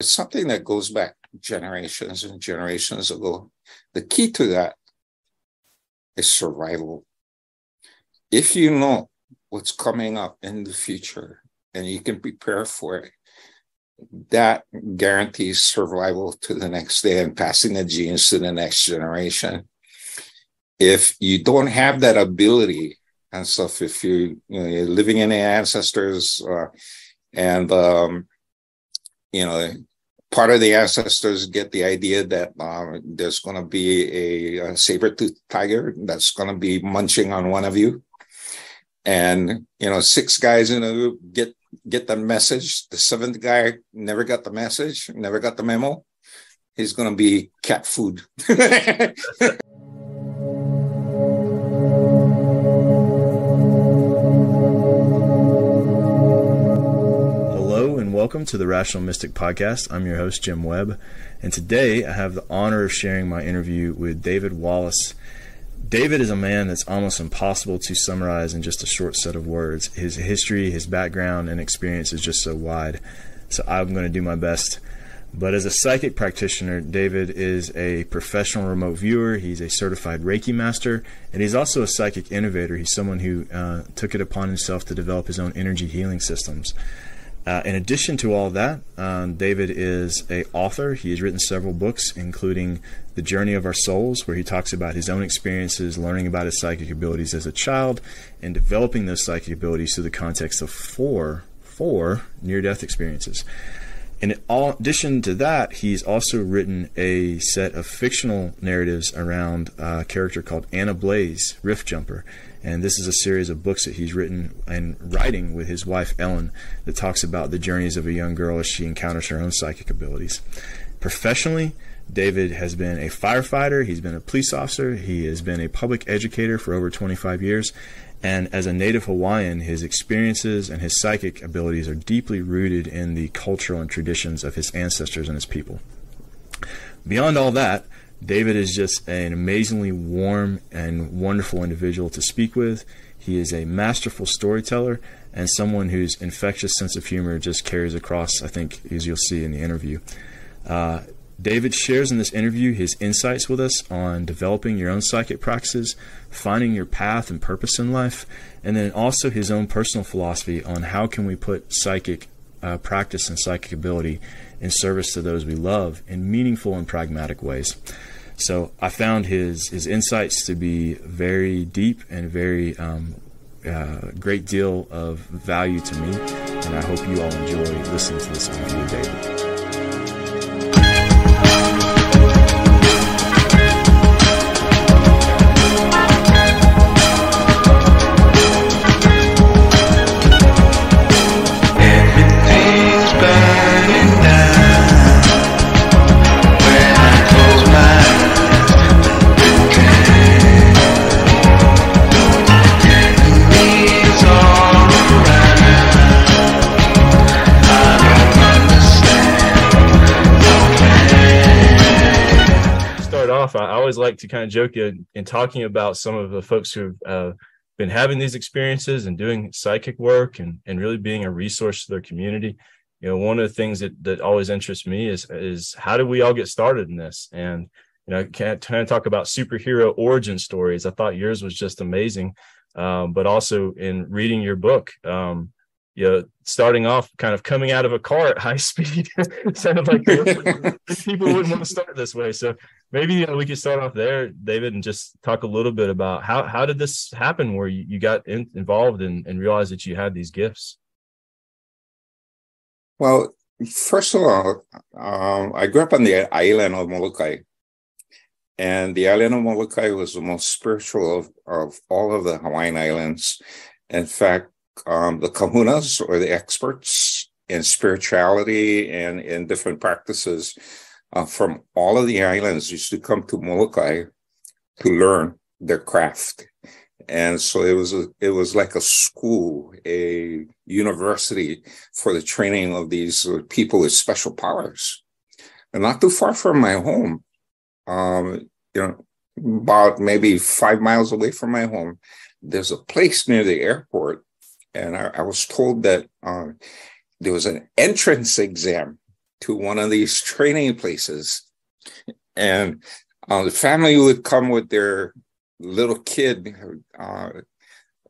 It's something that goes back generations and generations ago. The key to that is survival. If you know what's coming up in the future and you can prepare for it, that guarantees survival to the next day and passing the genes to the next generation. If you don't have that ability and stuff, if you, you know, you're living in the ancestors uh, and, um, you know, part of the ancestors get the idea that um, there's going to be a, a saber-toothed tiger that's going to be munching on one of you and you know six guys in a group get get the message. The seventh guy never got the message, never got the memo. He's going to be cat food. welcome to the Rational Mystic Podcast. I'm your host, Jim Webb, and today I have the honor of sharing my interview with David Wallace. David is a man that's almost impossible to summarize in just a short set of words. His history, his background, and experience is just so wide. So I'm going to do my best. But as a psychic practitioner, David is a professional remote viewer. He's a certified Reiki master, and he's also a psychic innovator. He's someone who uh, took it upon himself to develop his own energy healing systems. Uh, in addition to all that, um, David is a author. He has written several books, including "The Journey of Our Souls," where he talks about his own experiences, learning about his psychic abilities as a child, and developing those psychic abilities through the context of four four near-death experiences. In addition to that, he's also written a set of fictional narratives around a character called Anna Blaze, Rift Jumper. And this is a series of books that he's written and writing with his wife Ellen that talks about the journeys of a young girl as she encounters her own psychic abilities. Professionally, David has been a firefighter, he's been a police officer, he has been a public educator for over 25 years, and as a native Hawaiian, his experiences and his psychic abilities are deeply rooted in the cultural and traditions of his ancestors and his people. Beyond all that, David is just an amazingly warm and wonderful individual to speak with. He is a masterful storyteller and someone whose infectious sense of humor just carries across, I think, as you'll see in the interview. Uh, David shares in this interview his insights with us on developing your own psychic practices, finding your path and purpose in life, and then also his own personal philosophy on how can we put psychic uh, practice and psychic ability in service to those we love in meaningful and pragmatic ways. So I found his his insights to be very deep and very um, uh, great deal of value to me, and I hope you all enjoy listening to this interview David. To kind of joke in, in talking about some of the folks who've uh, been having these experiences and doing psychic work and, and really being a resource to their community. You know, one of the things that, that always interests me is, is how do we all get started in this? And, you know, kind of talk about superhero origin stories. I thought yours was just amazing. Um, but also in reading your book, um, you know, starting off kind of coming out of a car at high speed sounded like people wouldn't want to start this way. So maybe you know, we could start off there, David, and just talk a little bit about how how did this happen where you, you got in, involved and, and realized that you had these gifts. Well, first of all, um, I grew up on the island of Molokai. And the island of Molokai was the most spiritual of, of all of the Hawaiian islands. In fact, um, the kahunas or the experts in spirituality and in different practices uh, from all of the islands used to come to Molokai to learn their craft. And so it was a, it was like a school, a university for the training of these people with special powers. And not too far from my home, um, you know, about maybe five miles away from my home, there's a place near the airport and I, I was told that uh, there was an entrance exam to one of these training places, and uh, the family would come with their little kid, uh,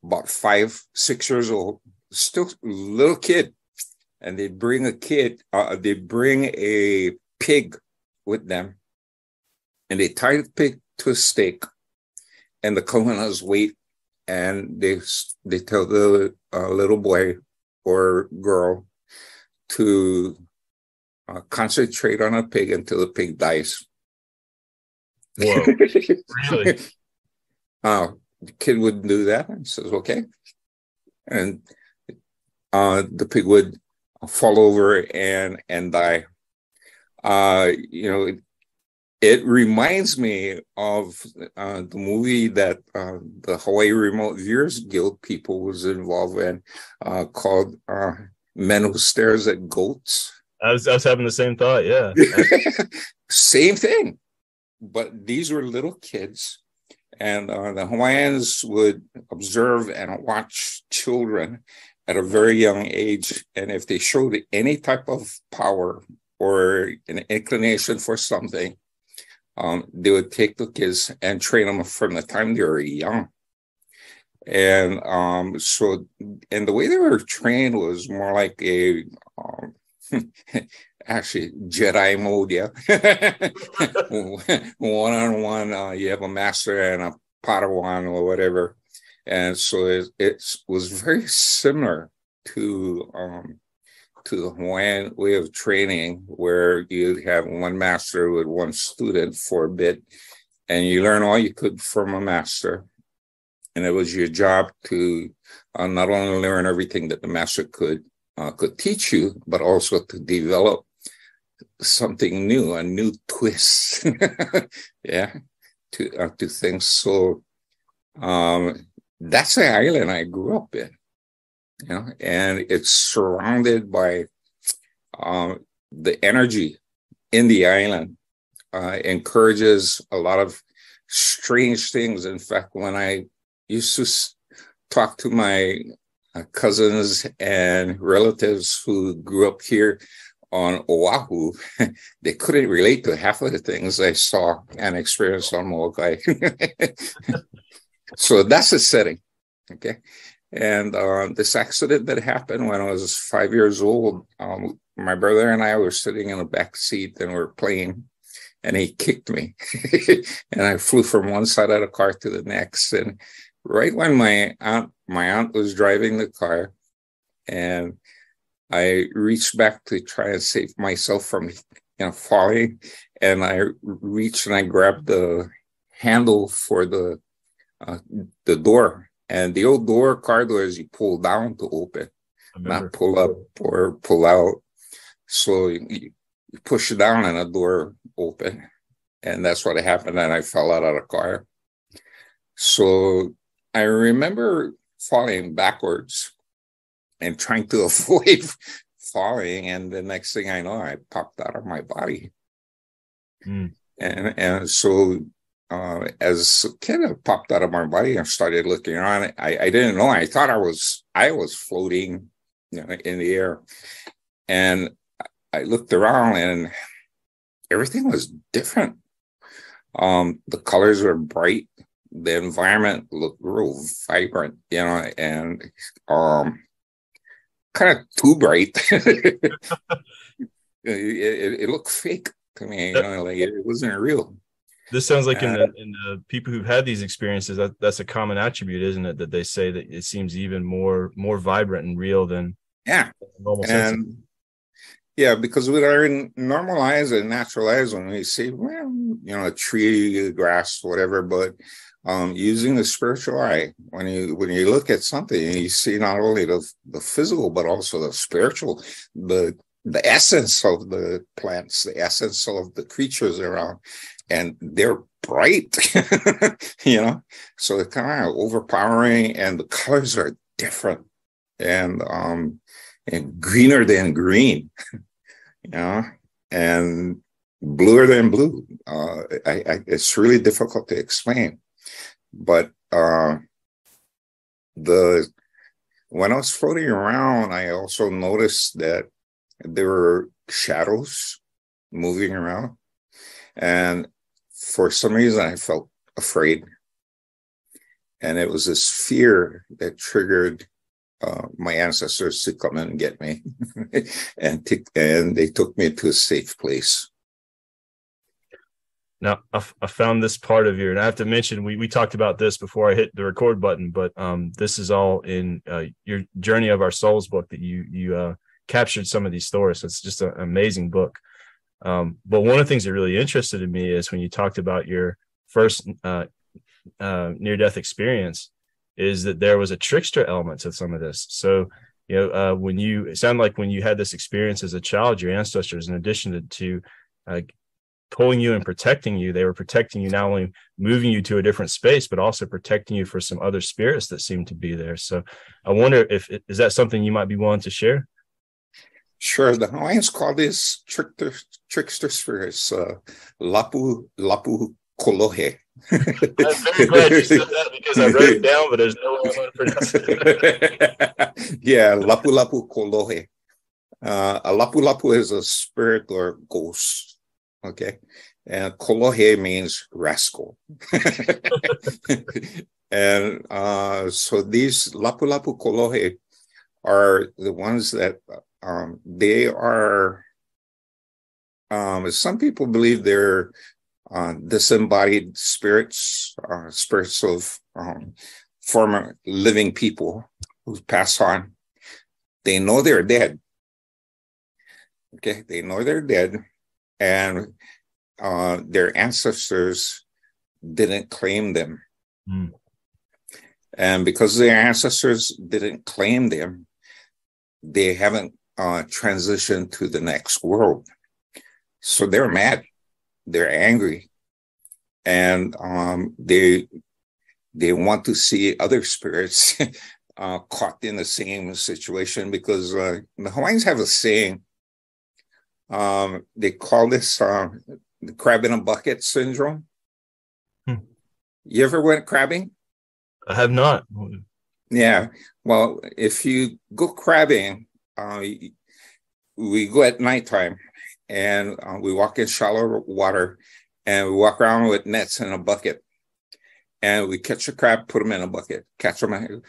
about five, six years old, still little kid, and they bring a kid, uh, they bring a pig with them, and they tie the pig to a stake, and the kahunas wait, and they they tell the uh, little boy or girl to uh, concentrate on a pig until the pig dies. Whoa! really? Uh, the kid would do that and says, "Okay," and uh, the pig would fall over and and die. Uh, you know, it, reminds me of uh, the movie that uh, the Hawaii Remote Viewers Guild people was involved in, uh, called uh, "Men Who Stares at Goats." I was, I was having the same thought. Yeah, same thing, but these were little kids, and uh, the Hawaiians would observe and watch children at a very young age. And if they showed any type of power or an inclination for something, um, they would take the kids and train them from the time they were young. And um, so, and the way they were trained was more like a, um, actually Jedi mode, yeah. one on one, uh, you have a master and a Padawan or whatever and so it, it was very similar to um, to the Hawaiian way of training, where you have one master with one student for a bit, and you learn all you could from a master, and it was your job to uh, not only learn everything that the master could uh, could teach you, but also to develop something new, a new twist, yeah, to uh, to things. So um, that's the island I grew up in, you know, and it's surrounded by um, the energy in the island uh, encourages a lot of strange things. In fact, when I used to talk to my uh, cousins and relatives who grew up here on Oahu, they couldn't relate to half of the things I saw and experienced on Molokai. So that's the setting. Okay. And uh, this accident that happened when I was five years old, um, my brother and I were sitting in the back seat and we are playing, and he kicked me. and I flew from one side of the car to the next. And right when my aunt, my aunt was driving the car, and I reached back to try and save myself from you know falling, and I reached and I grabbed the handle for the uh, the door. And the old door, car doors, you pull down to open, not pull up or pull out. So you, you push it down and the door open. And that's what happened. And I fell out of the car. So I remember falling backwards and trying to avoid falling. And the next thing I know, I popped out of my body. Mm. And and so uh, as kind of popped out of my body and started looking around. I, I didn't know. I thought I was I was floating, you know, in the air, and I looked around and everything was different. Um, the colors were bright. The environment looked real vibrant, you know, and um, kind of too bright. it, it, it, looked fake to me, you know, like it, it wasn't real. This sounds like in the, in the people who've had these experiences, that that's a common attribute, isn't it? That they say that it seems even more more vibrant and real than yeah, normal and yeah, because with our normal eyes and natural eyes, when we see well, you know, a tree, grass, whatever, but um, using the spiritual eye, when you when you look at something, you see not only the the physical but also the spiritual, the the essence of the plants, the essence of the creatures around and they're bright, you know, so they're kind of overpowering, and the colors are different and um and greener than green, you know, and bluer than blue. Uh, I, I, it's really difficult to explain, but uh, the when I was floating around, I also noticed that there were shadows moving around. And for some reason, I felt afraid. And it was this fear that triggered uh, my ancestors to come and get me, and t- and they took me to a safe place. Now, I, f- I found this part of your, and I have to mention we we talked about this before I hit the record button, but um, this is all in uh, your Journey of Our Souls book that you you uh, captured some of these stories. It's just an amazing book. Um, but one of the things that really interested in me is when you talked about your first uh, uh, near death experience, is that there was a trickster element to some of this. So, you know, uh, when you it sounded like when you had this experience as a child, your ancestors, in addition to, to uh, pulling you and protecting you, they were protecting you not only moving you to a different space, but also protecting you for some other spirits that seemed to be there. So, I wonder if is that something you might be willing to share. Sure, the Hawaiians call these trickster trickster spirits uh, lapu lapu kolohe. I'm very glad you said that because I wrote it down, but there's no way to pronounce it. yeah, lapu lapu kolohe. Uh, a lapu lapu is a spirit or ghost. Okay, and kolohe means rascal. and uh, so these lapu lapu kolohe are the ones that um, they are, um, some people believe they're uh, disembodied spirits, uh, spirits of um, former living people who pass on. They know they're dead. Okay, they know they're dead, and uh, their ancestors didn't claim them. Mm. And because their ancestors didn't claim them, they haven't uh, transition to the next world. So they're mad, they're angry, and um, they they want to see other spirits uh, caught in the same situation because uh, the Hawaiians have a saying. Um, they call this uh, the crab in a bucket syndrome. Hmm. You ever went crabbing? I have not. Yeah. Well, if you go crabbing, uh, we go at nighttime and uh, we walk in shallow water and we walk around with nets and a bucket and we catch a crab, put them in a bucket, catch them.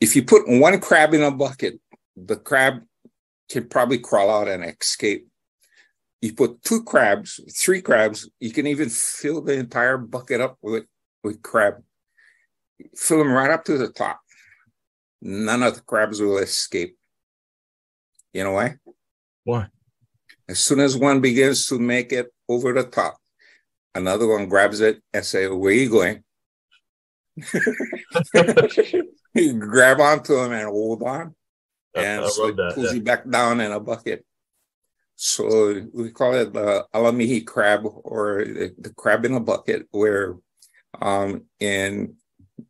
If you put one crab in a bucket, the crab can probably crawl out and escape. You put two crabs, three crabs, you can even fill the entire bucket up with, with crab. Fill them right up to the top. None of the crabs will escape. You know why? Why? As soon as one begins to make it over the top, another one grabs it and say, "Where are you going?" you grab onto him and hold on, and so that, pulls yeah. you back down in a bucket. So we call it the alamihi crab or the, the crab in a bucket, where um, in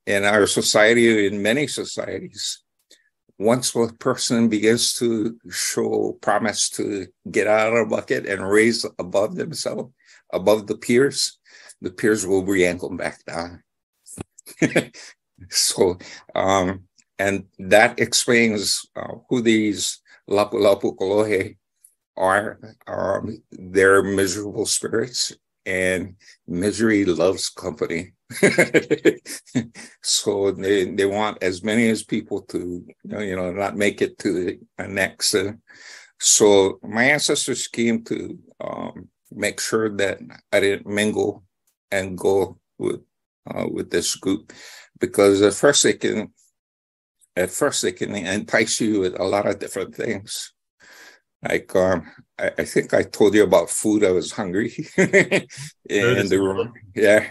in our society, in many societies, once a person begins to show promise to get out of the bucket and raise above themselves, above the peers, the peers will them back down. so, um, and that explains uh, who these Lapu Lapu Kolohe are. Um, they're miserable spirits, and misery loves company. so they, they want as many as people to you know not make it to the next. So my ancestors came to um, make sure that I didn't mingle and go with uh, with this group because at first they can at first they can entice you with a lot of different things like um, I, I, think I told you about food. I was hungry in the room. Yeah,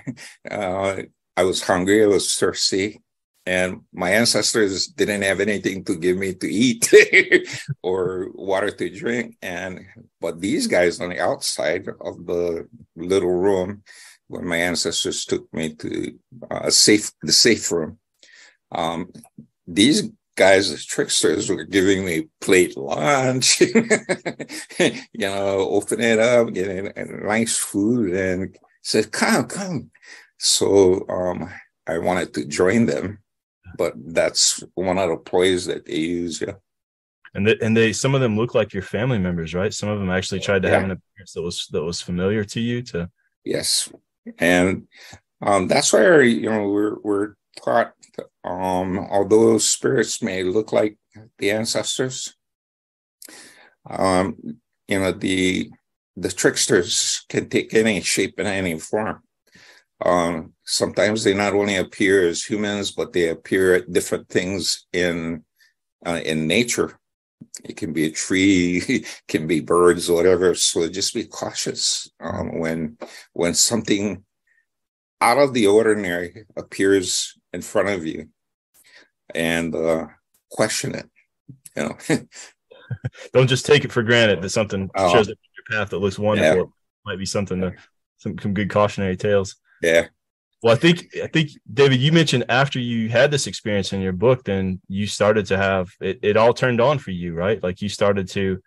uh, I was hungry. I was thirsty, and my ancestors didn't have anything to give me to eat or water to drink. And but these guys on the outside of the little room, when my ancestors took me to uh, a safe, the safe room, um, these guys as tricksters were giving me plate lunch, you know, open it up, getting nice food, and said, "Come, come." So um, I wanted to join them, but that's one of the ploys that they use. Yeah. and they, and they some of them look like your family members, right? Some of them actually tried to yeah. have an appearance that was that was familiar to you. To yes, and um, that's why you know we're we're taught. Um, although spirits may look like the ancestors, um, you know the the tricksters can take any shape and any form. Um, sometimes they not only appear as humans, but they appear at different things in uh, in nature. It can be a tree, can be birds, whatever. So just be cautious um, when when something out of the ordinary appears in front of you, and uh, question it. You know, don't just take it for granted that something uh, shows up your path that looks wonderful. Yeah. Might be something to some some good cautionary tales. Yeah. Well, I think I think David, you mentioned after you had this experience in your book, then you started to have it. It all turned on for you, right? Like you started to.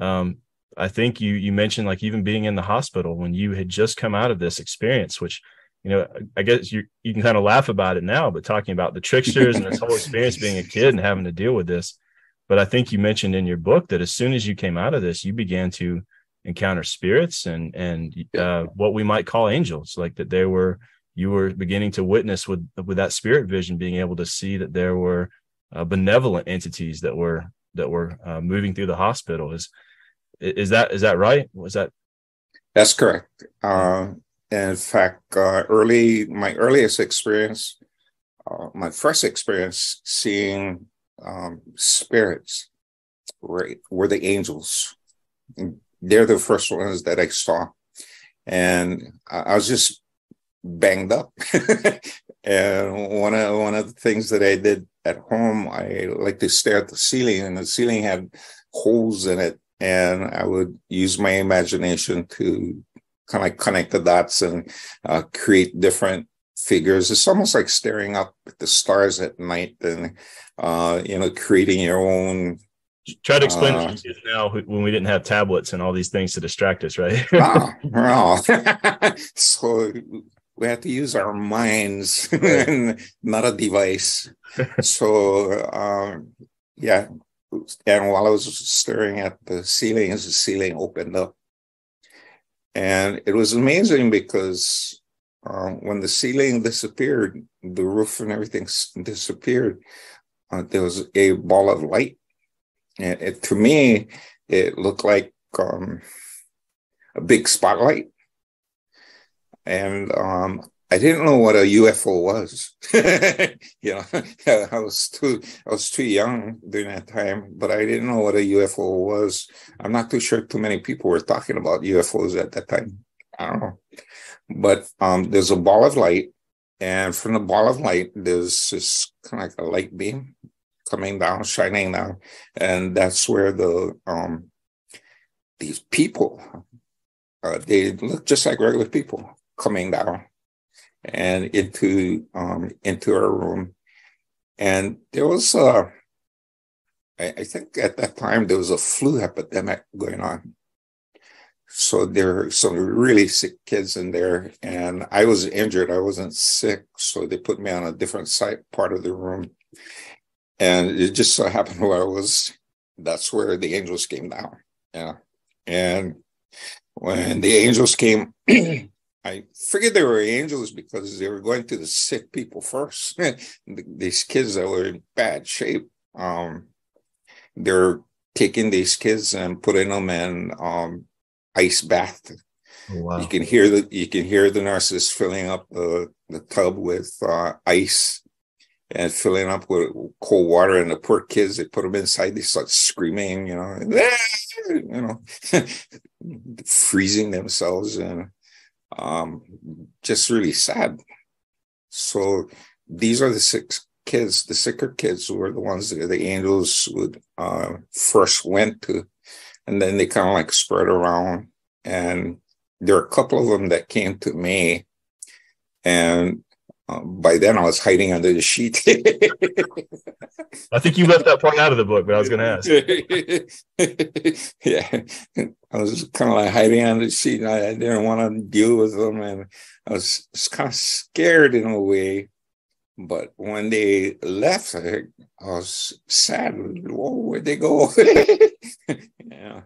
Um, I think you you mentioned like even being in the hospital when you had just come out of this experience, which you know I guess you you can kind of laugh about it now, but talking about the tricksters and this whole experience being a kid and having to deal with this. But I think you mentioned in your book that as soon as you came out of this, you began to encounter spirits and and uh, what we might call angels, like that they were you were beginning to witness with with that spirit vision, being able to see that there were uh, benevolent entities that were that were uh, moving through the hospital. Is is that is that right? Was that? That's correct. Uh, in fact, uh, early my earliest experience, uh, my first experience seeing um, spirits, were were the angels. They're the first ones that I saw, and I was just banged up. and one of one of the things that I did at home, I like to stare at the ceiling, and the ceiling had holes in it, and I would use my imagination to kind of connect the dots and uh, create different figures. It's almost like staring up at the stars at night, and uh, you know, creating your own try to explain uh, it now when we didn't have tablets and all these things to distract us, right? oh. so we have to use our minds and not a device. so um, yeah, and while I was staring at the ceiling, as the ceiling opened up, and it was amazing because uh, when the ceiling disappeared, the roof and everything disappeared. Uh, there was a ball of light, and it, to me, it looked like um, a big spotlight and um, I didn't know what a UFO was. you know, I was too I was too young during that time, but I didn't know what a UFO was. I'm not too sure too many people were talking about UFOs at that time. I don't know, but um, there's a ball of light, and from the ball of light, there's this kind of like a light beam coming down, shining down, and that's where the um, these people uh, they look just like regular people coming down and into um, into our room. And there was a, I, I think at that time there was a flu epidemic going on. So there were some really sick kids in there, and I was injured. I wasn't sick, so they put me on a different side part of the room. And it just so happened where I was, that's where the angels came down. Yeah. And when the angels came, I figured they were angels because they were going to the sick people first. these kids that were in bad shape, um, they're taking these kids and putting them in um, ice bath. Oh, wow. You can hear the you can hear the nurses filling up the, the tub with uh, ice and filling up with cold water. And the poor kids, they put them inside. They start screaming, you know, you know, freezing themselves and um, just really sad. So these are the six kids, the sicker kids were the ones that the angels would uh, first went to, and then they kind of like spread around. And there are a couple of them that came to me, and uh, by then I was hiding under the sheet. I think you left that part out of the book, but I was going to ask. yeah, I was kind of like hiding under the sheet. I, I didn't want to deal with them, and I was, was kind of scared in a way But when they left, I, I was sad. Whoa, where'd they go? yeah.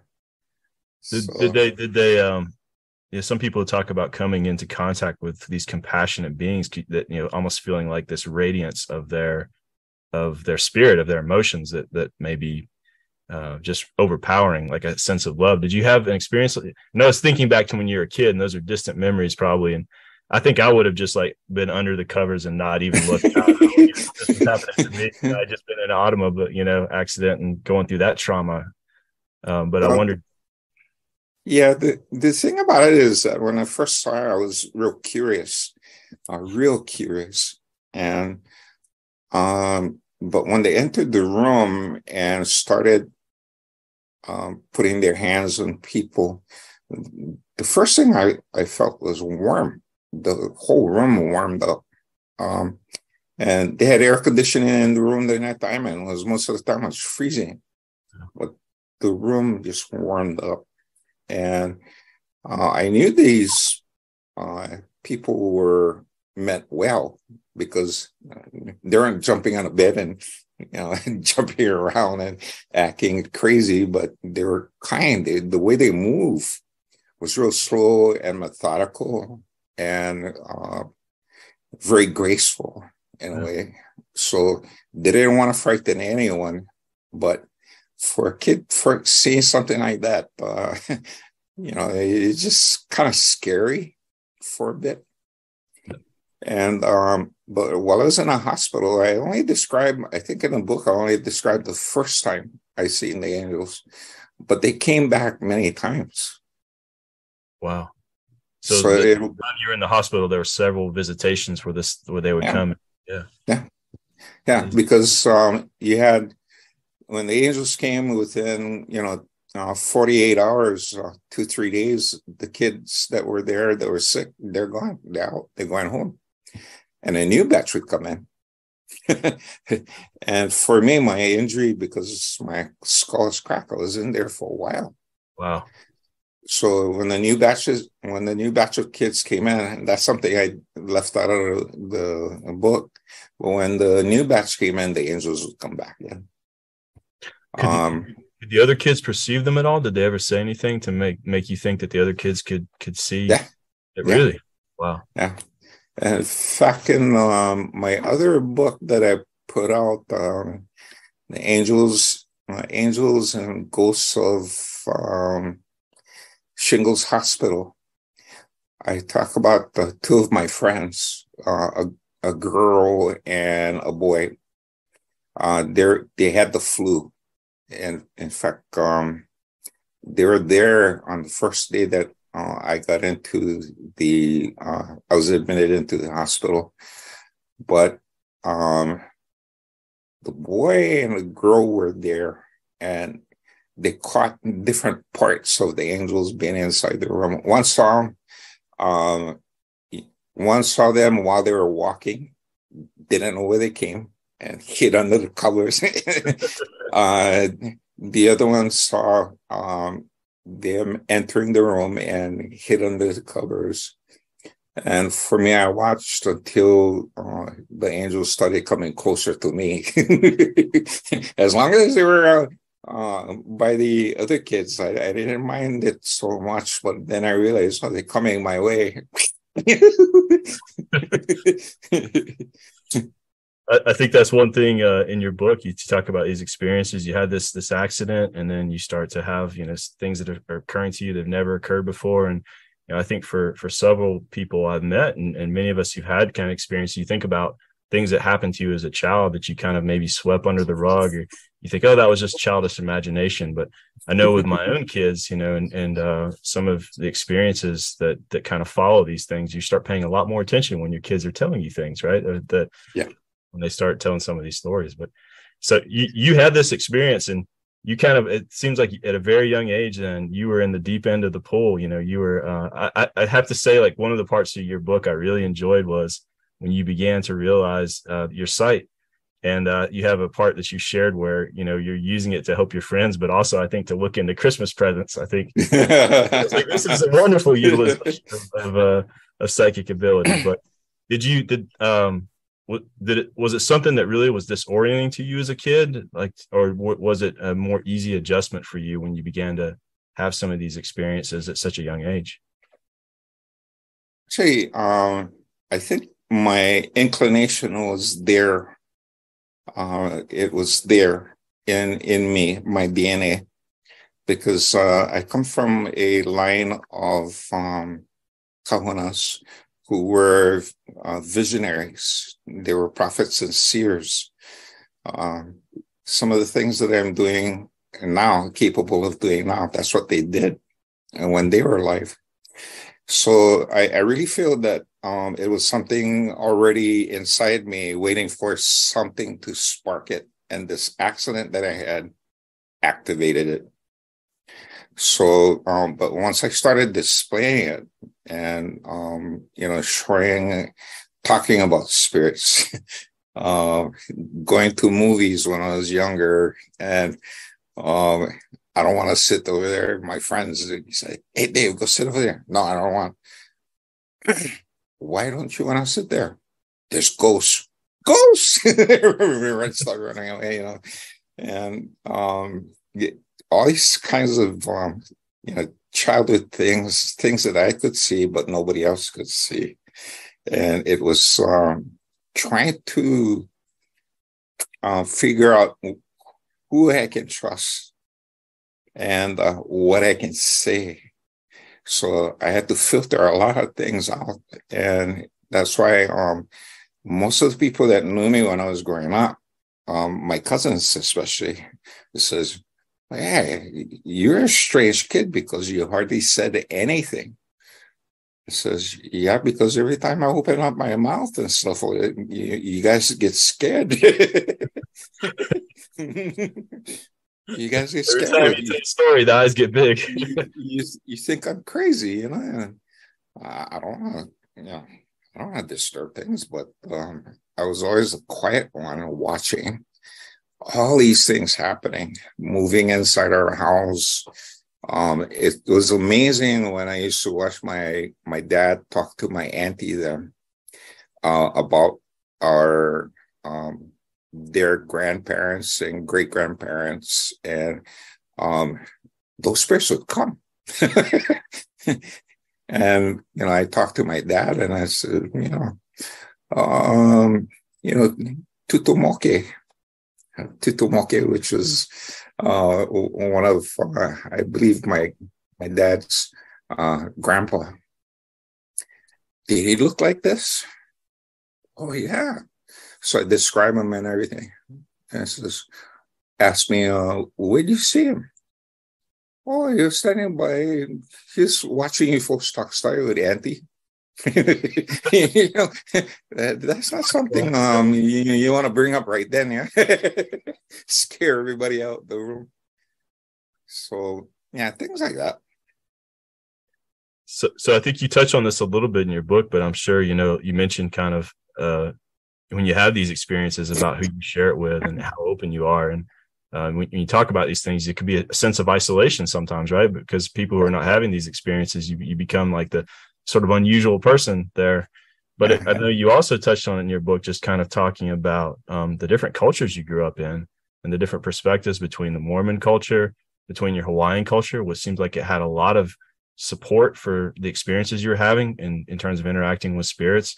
Did, so. did they? Did they? Um, you know, some people talk about coming into contact with these compassionate beings that you know, almost feeling like this radiance of their of their spirit, of their emotions that that maybe uh, just overpowering, like a sense of love. Did you have an experience? You know, I was thinking back to when you were a kid, and those are distant memories, probably. And I think I would have just like been under the covers and not even looked. out. this happening to me. I just been in an automobile, you know, accident and going through that trauma. Um, but I wondered. Yeah, the the thing about it is that when I first saw it, I was real curious, uh, real curious, and um, but when they entered the room and started um, putting their hands on people, the first thing I, I felt was warm. The whole room warmed up. Um, and they had air conditioning in the room during that time, and it was most of the time it was freezing. But the room just warmed up. And uh, I knew these uh, people were meant well because they aren't jumping on a bed and you know jumping around and acting crazy, but they were kind. They, the way they move was real slow and methodical and uh, very graceful in a way. So they didn't want to frighten anyone, but for a kid for seeing something like that, uh, you know, it's just kind of scary for a bit. And um, but while I was in a hospital, I only described, I think in the book, I only described the first time I seen the angels, but they came back many times. Wow. So, so it, when you were in the hospital, there were several visitations where this where they would yeah. come. Yeah. Yeah. Yeah. Because um, you had when the angels came within, you know, uh, 48 hours, uh, two, three days, the kids that were there that were sick, they're gone. They're out. They're going home and a new batch would come in. and for me, my injury, because my skull is cracked, I was in there for a while. Wow. So when the new batches, when the new batch of kids came in, and that's something I left out of the book. But when the new batch came in, the angels would come back in. Could, um, did the other kids perceive them at all? Did they ever say anything to make make you think that the other kids could could see? Yeah. It really? Wow. Yeah. In fact, in um, my other book that I put out, um, the angels, uh, angels and ghosts of um, Shingles Hospital, I talk about the two of my friends, uh, a, a girl and a boy. Uh, they they had the flu, and in fact, um, they were there on the first day that uh, I got into the, uh, I was admitted into the hospital, but um, the boy and the girl were there and they caught different parts of the angels being inside the room. One saw, um, one saw them while they were walking, didn't know where they came, and hid under the covers. uh, the other one saw um, them entering the room and hid under the covers. And for me, I watched until uh, the angels started coming closer to me. as long as they were uh, uh, by the other kids, I, I, didn't mind it so much. But then I realized, oh, they're coming my way. I, think that's one thing uh, in your book. You talk about these experiences. You had this this accident, and then you start to have you know things that are, are occurring to you that have never occurred before. And you know, I think for for several people I've met, and, and many of us who've had kind of experience, you think about things that happened to you as a child that you kind of maybe swept under the rug or you think oh that was just childish imagination but i know with my own kids you know and, and uh, some of the experiences that that kind of follow these things you start paying a lot more attention when your kids are telling you things right that yeah when they start telling some of these stories. But so you you had this experience and you kind of it seems like at a very young age and you were in the deep end of the pool you know you were uh, I, I have to say like one of the parts of your book i really enjoyed was when you began to realize uh, your sight and uh, you have a part that you shared where you know you're using it to help your friends but also i think to look into christmas presents i think like, this is a wonderful utilization of, of, uh, of psychic ability but did you did um what did it was it something that really was disorienting to you as a kid like or was it a more easy adjustment for you when you began to have some of these experiences at such a young age Say, um, I think my inclination was there. Uh, it was there in in me, my DNA, because uh, I come from a line of um, kahunas who were uh, visionaries. They were prophets and seers. Um, some of the things that I'm doing now, capable of doing now, that's what they did when they were alive. So I, I really feel that um, it was something already inside me waiting for something to spark it. And this accident that I had activated it. So, um, but once I started displaying it and, um, you know, showing, talking about spirits, uh, going to movies when I was younger and, um, I don't want to sit over there. My friends say, Hey, Dave, go sit over there. No, I don't want. Why don't you want to sit there? There's ghosts. Ghosts! Red start running away, you know. And um, all these kinds of, um, you know, childhood things, things that I could see, but nobody else could see. And it was um, trying to uh, figure out who I can trust and uh, what I can say. So I had to filter a lot of things out. And that's why um, most of the people that knew me when I was growing up, um, my cousins especially, says, Hey, you're a strange kid because you hardly said anything. It says, yeah, because every time I open up my mouth and stuff, you, you guys get scared. You guys get scared. Every time you tell a story, the eyes get big. you, you think I'm crazy, you know? I, I don't want to, you know, I don't want to disturb things, but um, I was always a quiet one watching all these things happening, moving inside our house. Um, it was amazing when I used to watch my my dad talk to my auntie then uh, about our um, their grandparents and great grandparents, and um, those spirits would come. and you know, I talked to my dad, and I said, you know, um, you know, Tutumoke, Tutumoke, which was uh, one of, uh, I believe, my my dad's uh, grandpa. Did he look like this? Oh yeah. So I describe him and everything. And says, ask me, uh, where did you see him? Oh, was standing by, he's watching you folks talk style with Auntie. You know, that's not something um you, you want to bring up right then, yeah. Scare everybody out the room. So yeah, things like that. So, so I think you touch on this a little bit in your book, but I'm sure you know you mentioned kind of uh, when you have these experiences about who you share it with and how open you are and uh, when, you talk about these things it could be a sense of isolation sometimes right because people who are not having these experiences you, you become like the sort of unusual person there but i know you also touched on it in your book just kind of talking about um, the different cultures you grew up in and the different perspectives between the mormon culture between your hawaiian culture which seems like it had a lot of support for the experiences you were having in, in terms of interacting with spirits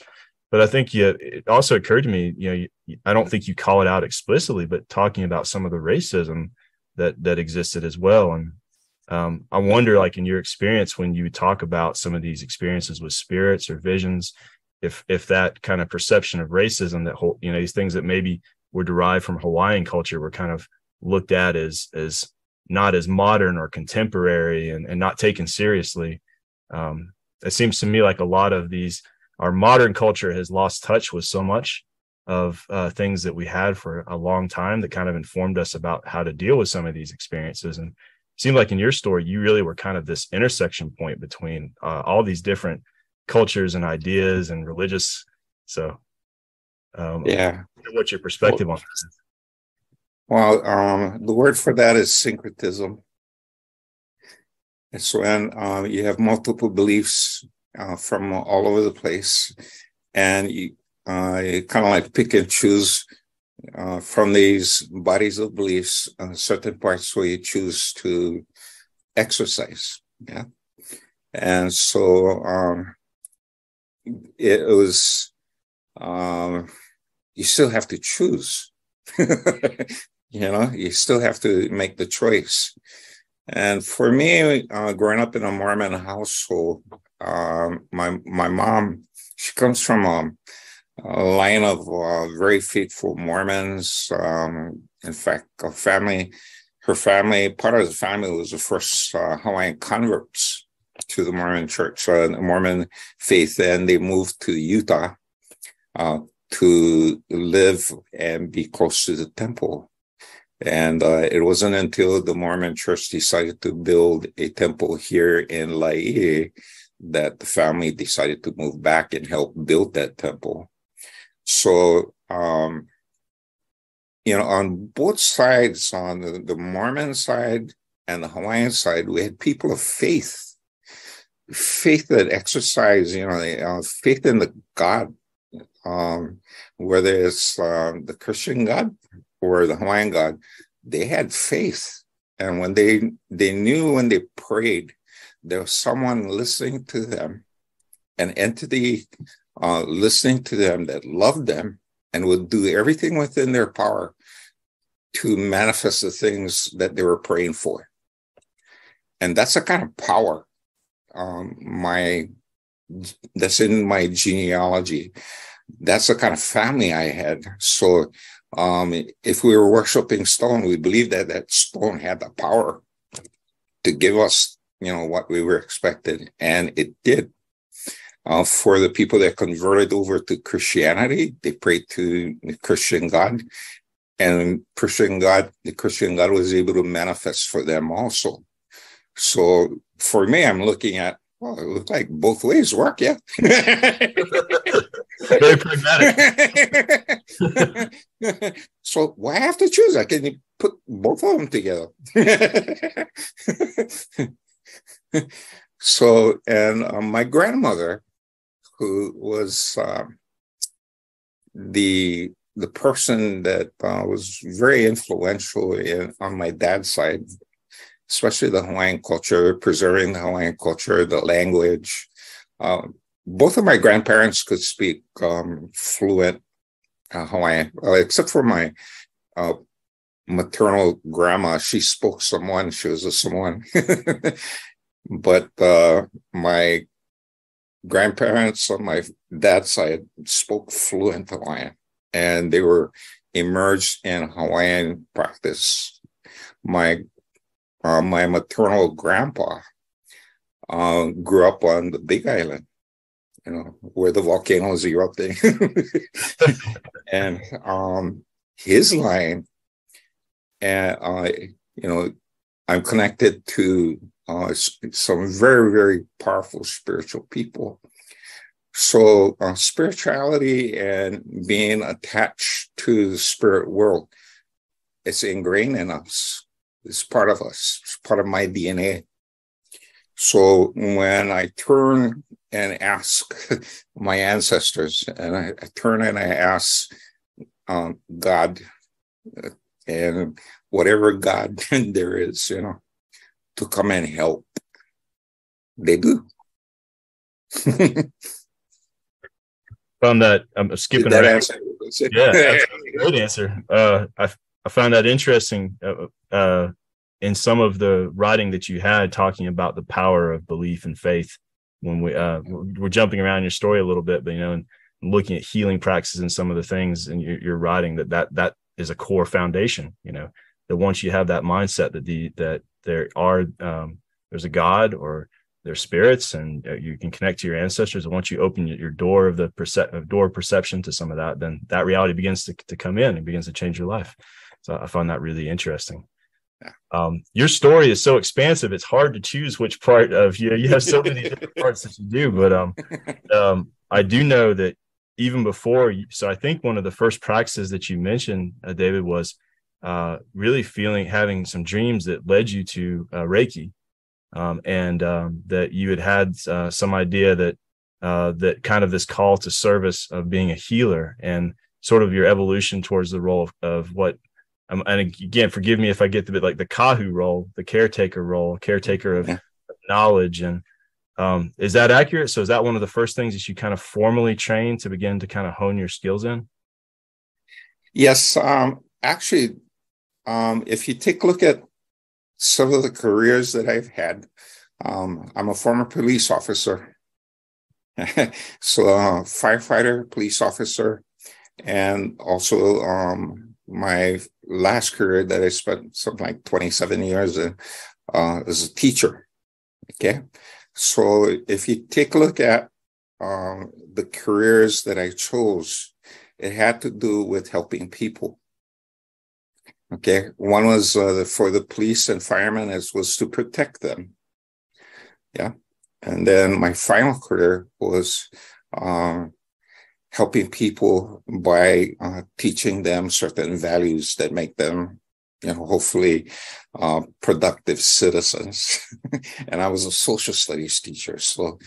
but I think yeah, it also occurred to me, you know, you, I don't think you call it out explicitly, but talking about some of the racism that that existed as well. And um, I wonder, like in your experience, when you talk about some of these experiences with spirits or visions, if if that kind of perception of racism, that whole, you know, these things that maybe were derived from Hawaiian culture, were kind of looked at as as not as modern or contemporary and, and not taken seriously. Um, it seems to me like a lot of these our modern culture has lost touch with so much of uh, things that we had for a long time that kind of informed us about how to deal with some of these experiences. And seemed like in your story, you really were kind of this intersection point between uh, all these different cultures and ideas and religious. So, um, yeah, what's your perspective well, on this? Well, um, the word for that is syncretism. It's when um, you have multiple beliefs uh, from all over the place. And you, uh, you kind of like pick and choose uh, from these bodies of beliefs uh, certain parts where you choose to exercise. Yeah. And so um, it was, um, you still have to choose. you know, you still have to make the choice. And for me, uh, growing up in a Mormon household, um, my my mom, she comes from a, a line of uh, very faithful Mormons. Um, in fact, a family, her family, part of the family was the first uh, Hawaiian converts to the Mormon church, uh, the Mormon faith, and they moved to Utah uh, to live and be close to the temple. And uh, it wasn't until the Mormon church decided to build a temple here in Laie that the family decided to move back and help build that temple. So, um, you know, on both sides, on the, the Mormon side and the Hawaiian side, we had people of faith, faith that exercise, you know, uh, faith in the God, um, whether it's uh, the Christian God or the Hawaiian God, they had faith. And when they they knew when they prayed, there was someone listening to them, an entity uh, listening to them that loved them and would do everything within their power to manifest the things that they were praying for. And that's a kind of power um, my that's in my genealogy. That's the kind of family I had. So um, if we were worshiping stone, we believed that that stone had the power to give us, you know, what we were expected, and it did. Uh, for the people that converted over to Christianity, they prayed to the Christian God, and Christian God, the Christian God was able to manifest for them also. So for me, I'm looking at well, it looks like both ways work, yeah. Very pragmatic. so why have to choose? I can put both of them together. so, and uh, my grandmother, who was uh, the the person that uh, was very influential in on my dad's side, especially the Hawaiian culture, preserving the Hawaiian culture, the language. Um, both of my grandparents could speak um, fluent uh, Hawaiian, uh, except for my uh, maternal grandma. She spoke Samoan. She was a Samoan. but uh, my grandparents on my dad's side spoke fluent Hawaiian, and they were immersed in Hawaiian practice. My uh, my maternal grandpa uh, grew up on the Big Island, you know, where the volcanoes erupting. and um, his line, and uh, you know, I'm connected to uh, some very, very powerful spiritual people. So, uh, spirituality and being attached to the spirit world, it's ingrained in us. It's part of us. It's part of my DNA. So when I turn and ask my ancestors, and I, I turn and I ask um, God uh, and whatever God there is, you know, to come and help, they do. Found that I'm skipping. That answer? Yeah, great answer. Uh, I I found that interesting. Uh, uh, in some of the writing that you had talking about the power of belief and faith when we uh we're jumping around your story a little bit but you know and looking at healing practices and some of the things and you're, you're writing that that that is a core foundation you know that once you have that mindset that the that there are um there's a god or there's spirits and uh, you can connect to your ancestors and once you open your door of the perce- door of perception to some of that then that reality begins to, to come in and begins to change your life so i find that really interesting um, your story is so expansive; it's hard to choose which part of you. Know, you have so many different parts that you do, but um, um, I do know that even before. You, so I think one of the first practices that you mentioned, uh, David, was uh, really feeling having some dreams that led you to uh, Reiki, um, and um, that you had had uh, some idea that uh, that kind of this call to service of being a healer and sort of your evolution towards the role of, of what um, and again forgive me if i get the bit like the kahu role the caretaker role caretaker of yeah. knowledge. And um, is that accurate? So is that one of the first things that you kind of formally train to begin to kind of hone your skills in? Yes um, actually um, if you take a look at some of the careers that i've had um, i'm a former police officer so uh, firefighter police officer and also um, my last career that I spent something like 27 years in, uh, as a teacher. Okay. So if you take a look at um, the careers that I chose, it had to do with helping people. Okay. One was uh, for the police and firemen, it was to protect them. Yeah. And then my final career was um, helping people by uh, teaching them certain values that make them you know hopefully uh, productive citizens and i was a social studies teacher so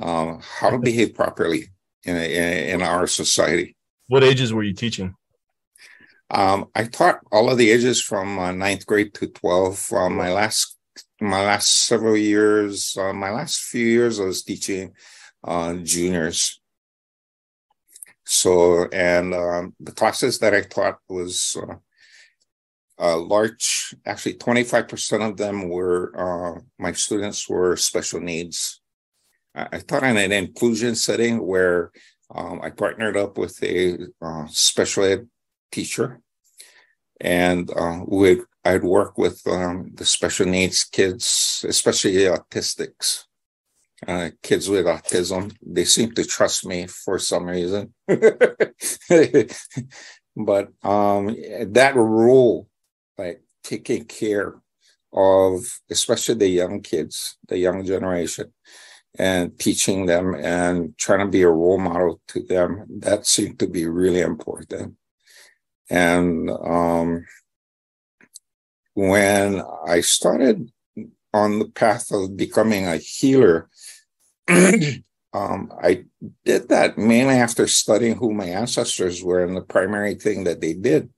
um, how to behave properly in, in, in our society what ages were you teaching um, i taught all of the ages from uh, ninth grade to 12 from my last my last several years uh, my last few years i was teaching uh, juniors. So, and um, the classes that I taught was uh, uh, large, actually 25% of them were, uh, my students were special needs. I, I taught in an inclusion setting where um, I partnered up with a uh, special ed teacher and uh, would I'd work with um, the special needs kids, especially the autistics uh, kids with autism. They seem to trust me for some reason. but um, that role, like taking care of especially the young kids, the young generation, and teaching them and trying to be a role model to them, that seemed to be really important. And um, when I started on the path of becoming a healer, um, I did that mainly after studying who my ancestors were and the primary thing that they did.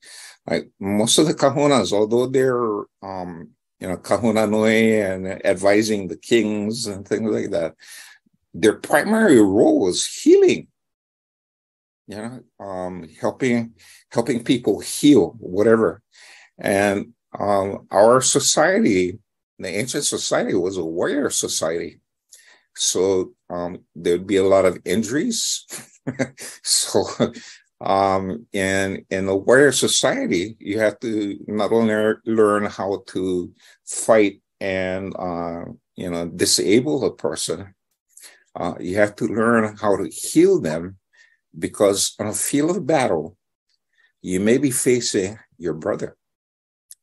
Like most of the kahunas, although they're um, you know kahuna nui and advising the kings and things like that, their primary role was healing. You know, um, helping helping people heal whatever, and um, our society, the ancient society, was a warrior society. So um, there'd be a lot of injuries. so um, in in a warrior society, you have to not only learn how to fight and uh, you know disable a person, uh, you have to learn how to heal them because on a field of battle, you may be facing your brother,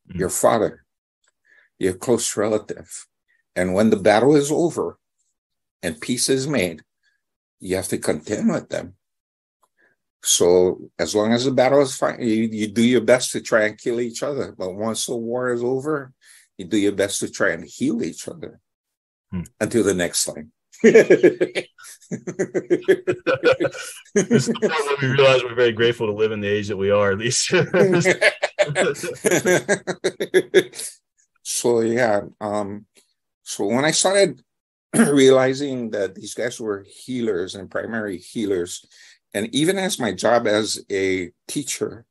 mm-hmm. your father, your close relative, and when the battle is over, and peace is made, you have to contend with them. So as long as the battle is fine, you, you do your best to try and kill each other. But once the war is over, you do your best to try and heal each other hmm. until the next time. We realize we're very grateful to live in the age that we are, at least. so yeah, um, so when I started realizing that these guys were healers and primary healers. And even as my job as a teacher,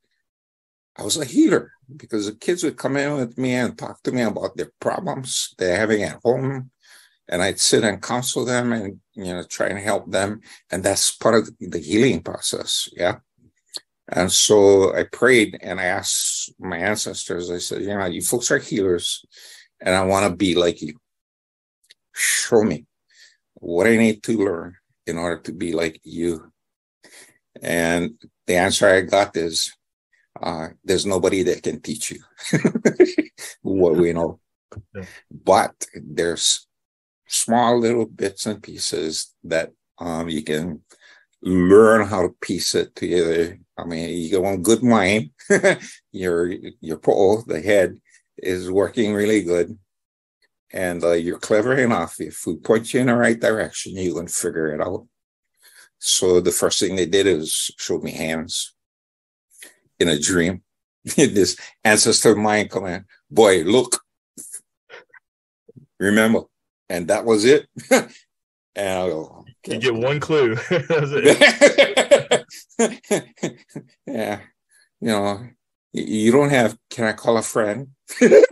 I was a healer because the kids would come in with me and talk to me about their problems they're having at home. And I'd sit and counsel them and, you know, try and help them. And that's part of the healing process. Yeah. And so I prayed and I asked my ancestors, I said, you know, you folks are healers and I want to be like you show me what I need to learn in order to be like you. And the answer I got is uh, there's nobody that can teach you what we know. Yeah. But there's small little bits and pieces that um, you can learn how to piece it together. I mean, you go on good mind, your your pole, the head is working really good and uh, you're clever enough. If we point you in the right direction, you can figure it out. So the first thing they did is showed me hands in a dream. this ancestor of mine coming, boy, look, remember, and that was it. and I go, okay. you get one clue. yeah, you know, you don't have. Can I call a friend? you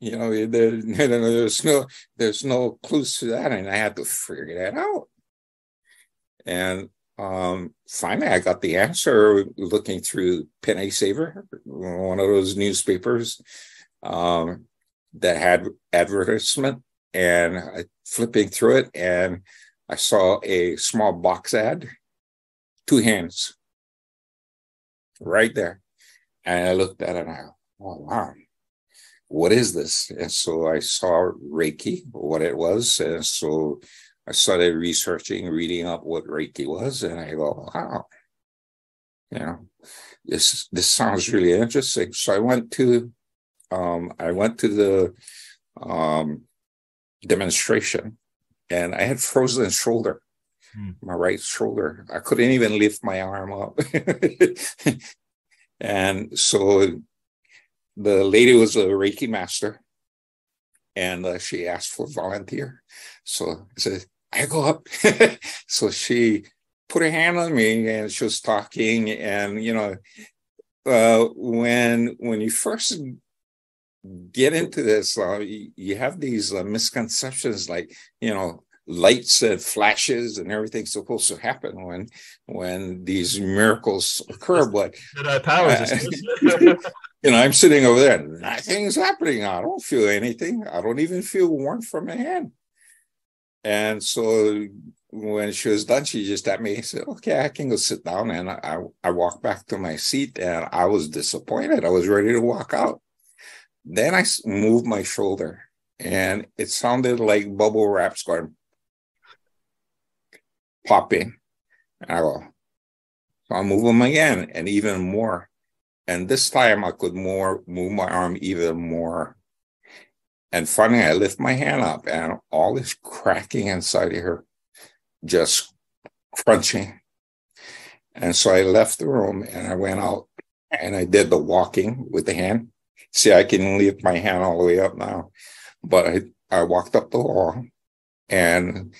know, there, there's no there's no clues to that, and I had to figure that out. And um, finally, I got the answer looking through Penny Saver, one of those newspapers um, that had advertisement, and I flipping through it, and I saw a small box ad, two hands, right there, and I looked at it, and I, oh wow, what is this? And so I saw Reiki, what it was. And so I started researching, reading up what Reiki was, and I go, wow, you know, this this sounds really interesting. So I went to um, I went to the um, demonstration, and I had frozen shoulder, hmm. my right shoulder. I couldn't even lift my arm up, and so the lady was a Reiki master, and uh, she asked for a volunteer. So I said, I go up. so she put her hand on me, and she was talking, and you know, uh, when when you first get into this, uh, you, you, have these uh, misconceptions, like you know, lights and flashes and everything's supposed to happen when when these miracles occur but powers you know i'm sitting over there nothing's happening. I don't feel anything. I don't even feel warmth from my hand. And so when she was done she just at me and said okay i can go sit down. And i i walked back to my seat and i was disappointed. I was ready to walk out then i moved my shoulder and it sounded like bubble wraps going popping. And I go, so I move them again and even more. And this time I could more move my arm even more. And finally I lift my hand up and all this cracking inside of here, just crunching. And so I left the room and I went out and I did the walking with the hand. See, I can lift my hand all the way up now. But I, I walked up the wall and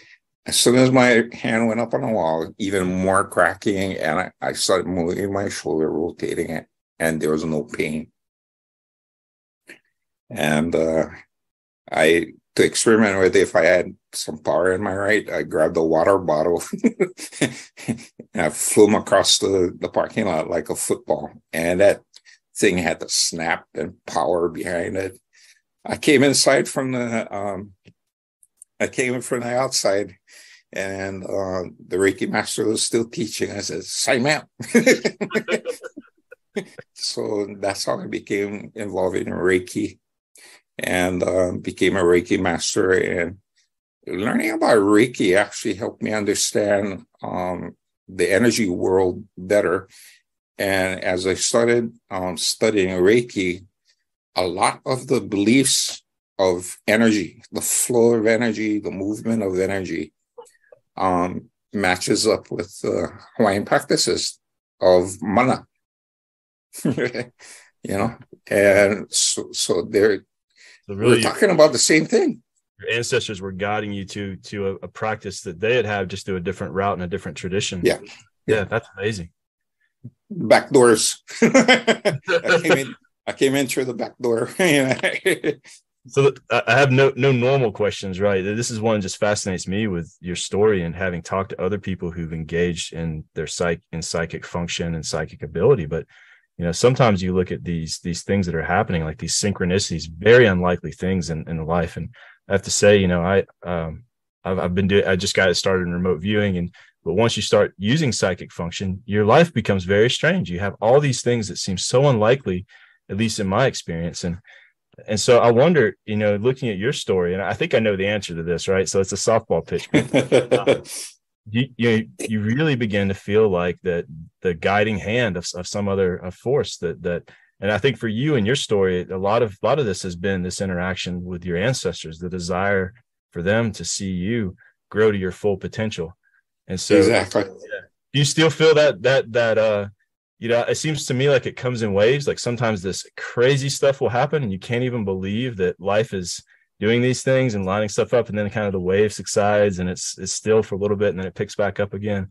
as soon as my hand went up on the wall, even more cracking, and I, I started moving my shoulder, rotating it, and there was no pain. And uh, I, to experiment with if I had some power in my right, I grabbed a water bottle and I flew him across the, the parking lot like a football. And that thing had the snap and power behind it. I came inside from the um, I came in from the outside and uh, the Reiki master was still teaching. I said, sign up. so that's how I became involved in Reiki and uh, became a Reiki master. And learning about Reiki actually helped me understand um, the energy world better. And as I started um, studying Reiki, a lot of the beliefs of energy, the flow of energy, the movement of energy, um, matches up with uh, Hawaiian practices of mana. you know, and so so they're so really, we're talking about the same thing. Your ancestors were guiding you to to a, a, practice that they had had just through a different route and a different tradition. Yeah, yeah, yeah that's amazing. Back doors. I came in. I came in through the back door. So I have no no normal questions, right? This is one that just fascinates me with your story and having talked to other people who've engaged in their psych in psychic function and psychic ability. But you know, sometimes you look at these these things that are happening, like these synchronicities, very unlikely things in, in life. And I have to say, you know, I um I've, I've been doing I just got started in remote viewing and but once you start using psychic function, your life becomes very strange. You have all these things that seem so unlikely, at least in my experience. And and so I wonder, you know, looking at your story, and I think I know the answer to this, right? So it's a softball pitch. you, you you really begin to feel like that the guiding hand of, of some other force that that and I think for you and your story, a lot of a lot of this has been this interaction with your ancestors, the desire for them to see you grow to your full potential. And so exactly. Yeah. Do you still feel that that that uh you know, it seems to me like it comes in waves. Like sometimes this crazy stuff will happen and you can't even believe that life is doing these things and lining stuff up. And then kind of the wave subsides and it's, it's still for a little bit and then it picks back up again.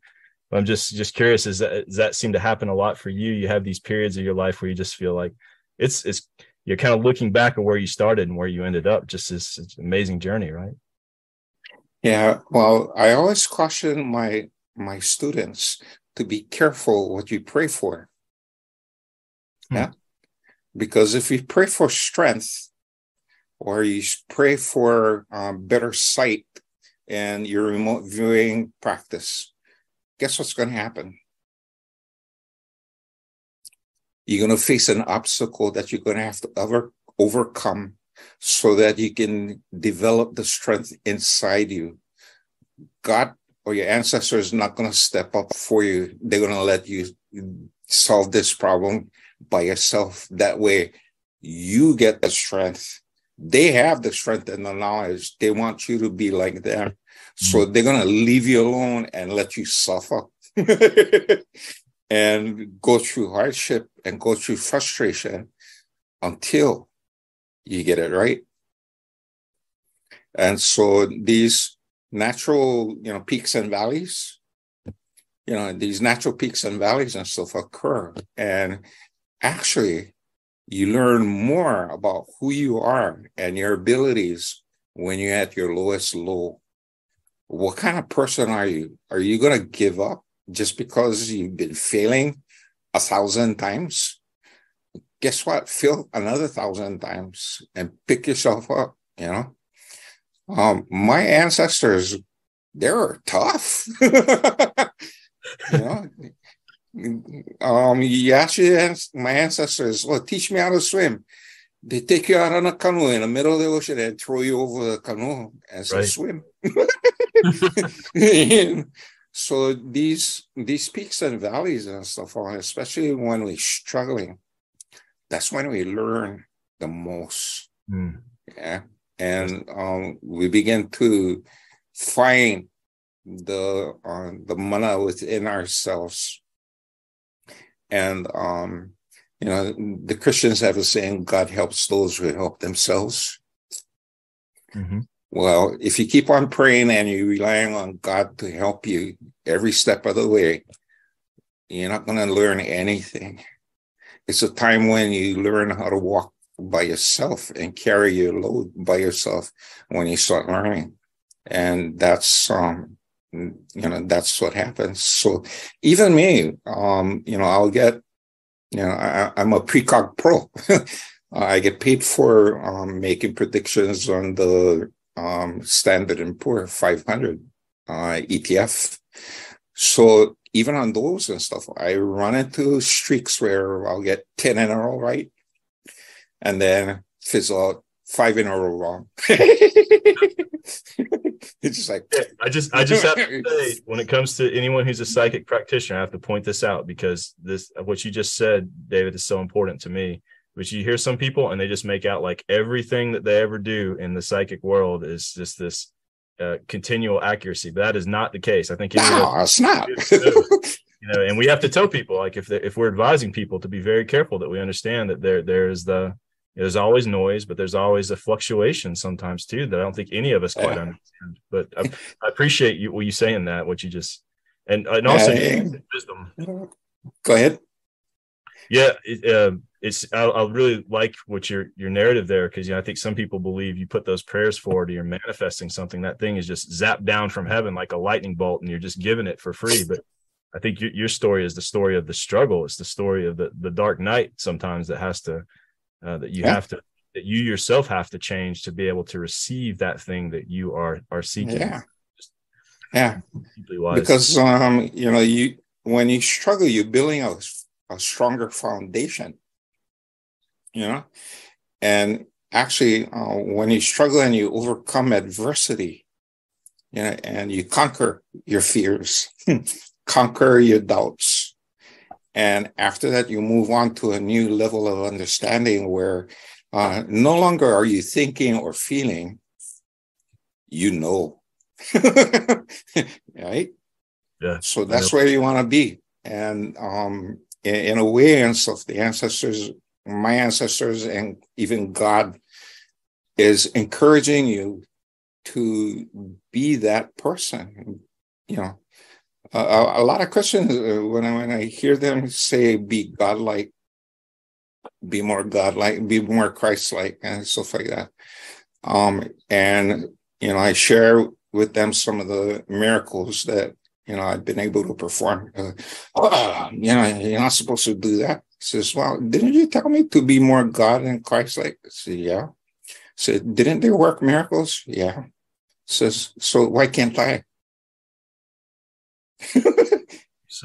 But I'm just, just curious, is that, does that seem to happen a lot for you? You have these periods of your life where you just feel like it's, it's, you're kind of looking back at where you started and where you ended up. Just this amazing journey, right? Yeah. Well, I always caution my, my students to be careful what you pray for. Hmm. Yeah. Because if you pray for strength or you pray for um, better sight and your remote viewing practice, guess what's going to happen? You're going to face an obstacle that you're going to have to over, overcome so that you can develop the strength inside you. God or your ancestors not going to step up for you. They're going to let you solve this problem by yourself. That way, you get the strength. They have the strength and the knowledge. They want you to be like them. So mm-hmm. they're going to leave you alone and let you suffer and go through hardship and go through frustration until you get it right. And so these natural, you know, peaks and valleys. You know, these natural peaks and valleys and stuff occur. And actually, you learn more about who you are and your abilities when you're at your lowest low. What kind of person are you? Are you going to give up just because you've been failing a thousand times? Guess what? Feel another thousand times and pick yourself up, you know? Um, my ancestors, they were tough. you know, um, you ask your, my ancestors, well, teach me how to swim. They take you out on a canoe in the middle of the ocean and throw you over the canoe and say, right. swim. so these these peaks and valleys and stuff, on, especially when we're struggling, that's when we learn the most. Mm. Yeah and um, we begin to find the uh, the mana within ourselves. And um, you know, the Christians have a saying, "God helps those who help themselves." Mm-hmm. Well, if you keep on praying and you're relying on God to help you every step of the way, you're not going to learn anything. It's a time when you learn how to walk by yourself and carry your load by yourself when you start learning. And that's, um, you know, that's what happens. So even me, um, you know, I'll get, you know, I, am a precog pro. I get paid for um, making predictions on the um, Standard and Poor 500 uh, ETF. So even on those and stuff, I run into streaks where I'll get 10 in a row right and then fizzle out five in a row wrong. it's just like I just I just have to say when it comes to anyone who's a psychic practitioner, I have to point this out because this what you just said, David, is so important to me. But you hear some people and they just make out like everything that they ever do in the psychic world is just this uh, continual accuracy. But that is not the case. I think no, it's not. you know, and we have to tell people like if if we're advising people to be very careful that we understand that there there is the there's always noise, but there's always a fluctuation sometimes too that I don't think any of us quite yeah. understand. But I, I, appreciate you what you saying that what you just and and also yeah, wisdom. Go ahead. Yeah, it, uh, it's I, I, really like what your your narrative there because you know I think some people believe you put those prayers forward, or you're manifesting something. That thing is just zapped down from heaven like a lightning bolt, and you're just giving it for free. But I think your, your story is the story of the struggle. It's the story of the the dark night sometimes that has to uh, that you yeah. have to that you yourself have to change to be able to receive that thing that you are are seeking. Yeah. yeah. Because um, you know, you when you struggle, you're building a, a stronger foundation. You know, and actually, uh, when you struggle and you overcome adversity, you know, and you conquer your fears, conquer your doubts, and after that, you move on to a new level of understanding where uh, no longer are you thinking or feeling, you know. right? Yeah. So that's where you want to be. And um, in, in, a way, and so the ancestors, my ancestors, and even God is encouraging you to be that person. You know, uh, a lot of Christians, uh, when I when I hear them say, "Be godlike," be more godlike, be more Christ-like, and stuff like that. Um, and you know, I share with them some of the miracles that you know I've been able to perform. Uh, oh, you know, you're not supposed to do that. Says, well, didn't you tell me to be more God and Christ-like? I said, yeah. Said, didn't they work miracles? Yeah. says, so why can't I?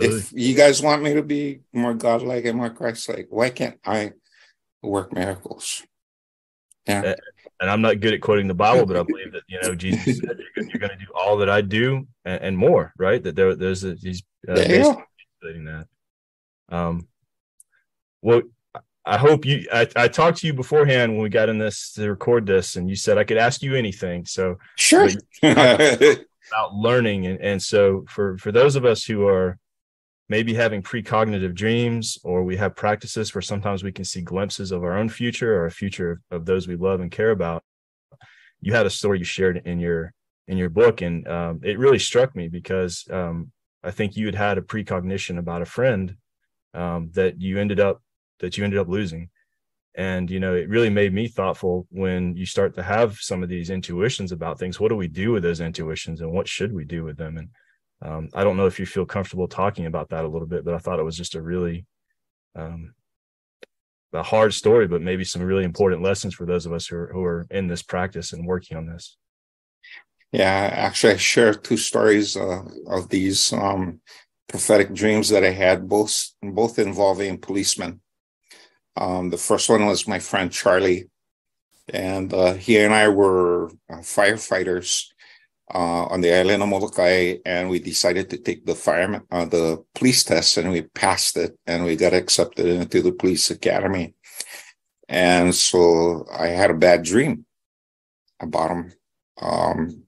if you guys want me to be more godlike and more Christ-like, why can't I work miracles? Yeah and I'm not good at quoting the Bible, but I believe that you know Jesus said you're, you're going to do all that I do and, and more, right? That there, there's a, he's uh, stating that. Um, well, I hope you. I, I talked to you beforehand when we got in this to record this, and you said I could ask you anything. So sure about learning, and and so for for those of us who are maybe having precognitive dreams, or we have practices where sometimes we can see glimpses of our own future or a future of those we love and care about. You had a story you shared in your in your book, and um, it really struck me because um, I think you had had a precognition about a friend um, that you ended up that you ended up losing, and you know it really made me thoughtful when you start to have some of these intuitions about things. What do we do with those intuitions, and what should we do with them? And um, I don't know if you feel comfortable talking about that a little bit, but I thought it was just a really um, a hard story, but maybe some really important lessons for those of us who are, who are in this practice and working on this. Yeah, actually, I share two stories uh, of these um, prophetic dreams that I had, both both involving policemen. Um, the first one was my friend Charlie, and uh, he and I were uh, firefighters uh, on the island of Molokai, and we decided to take the fireman, uh, the police test, and we passed it, and we got accepted into the police academy. And so I had a bad dream about him. Um,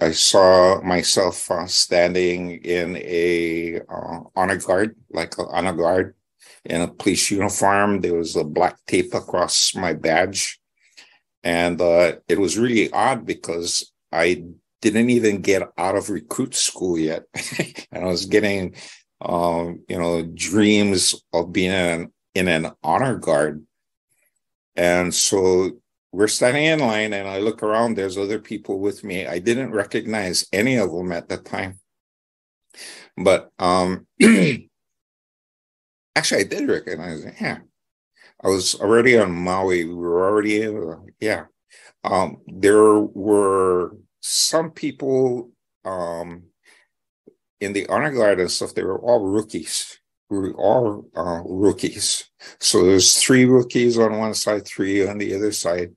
I saw myself uh, standing in a uh, honor guard, like a honor guard, in a police uniform. There was a black tape across my badge and uh, it was really odd because I didn't even get out of recruit school yet. and I was getting, um, you know, dreams of being in an, in an honor guard. And so we're standing in line and I look around, there's other people with me. I didn't recognize any of them at the time. But um, actually, I did recognize it. Yeah, I was already on Maui. We were already, uh, yeah. Um, there were some people um, in the honor guard and stuff. They were all rookies. We were all uh, rookies. So there's three rookies on one side, three on the other side,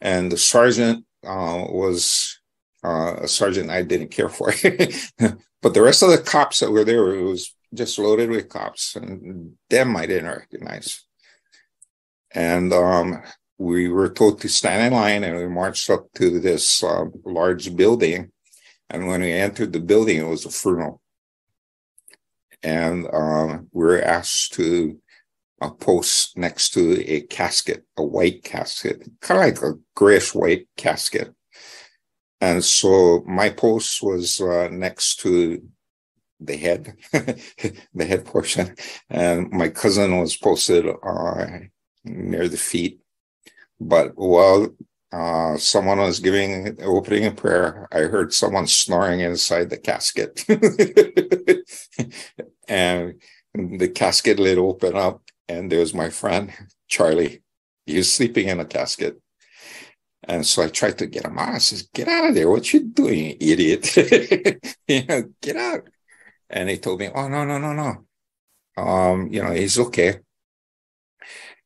and the sergeant uh, was uh, a sergeant I didn't care for. but the rest of the cops that were there, it was just loaded with cops, and them I didn't recognize. And um, we were told to stand in line and we marched up to this uh, large building. And when we entered the building, it was a funeral. And um, we were asked to uh, post next to a casket, a white casket, kind of like a grayish white casket. And so my post was uh, next to the head, the head portion. And my cousin was posted uh, near the feet. But while uh, someone was giving opening a prayer, I heard someone snoring inside the casket. and the casket lid opened up, and there was my friend, Charlie. He was sleeping in a casket. And so I tried to get him out. I says, Get out of there. What you doing, idiot? you know, get out. And he told me, Oh, no, no, no, no. Um, you know, he's okay.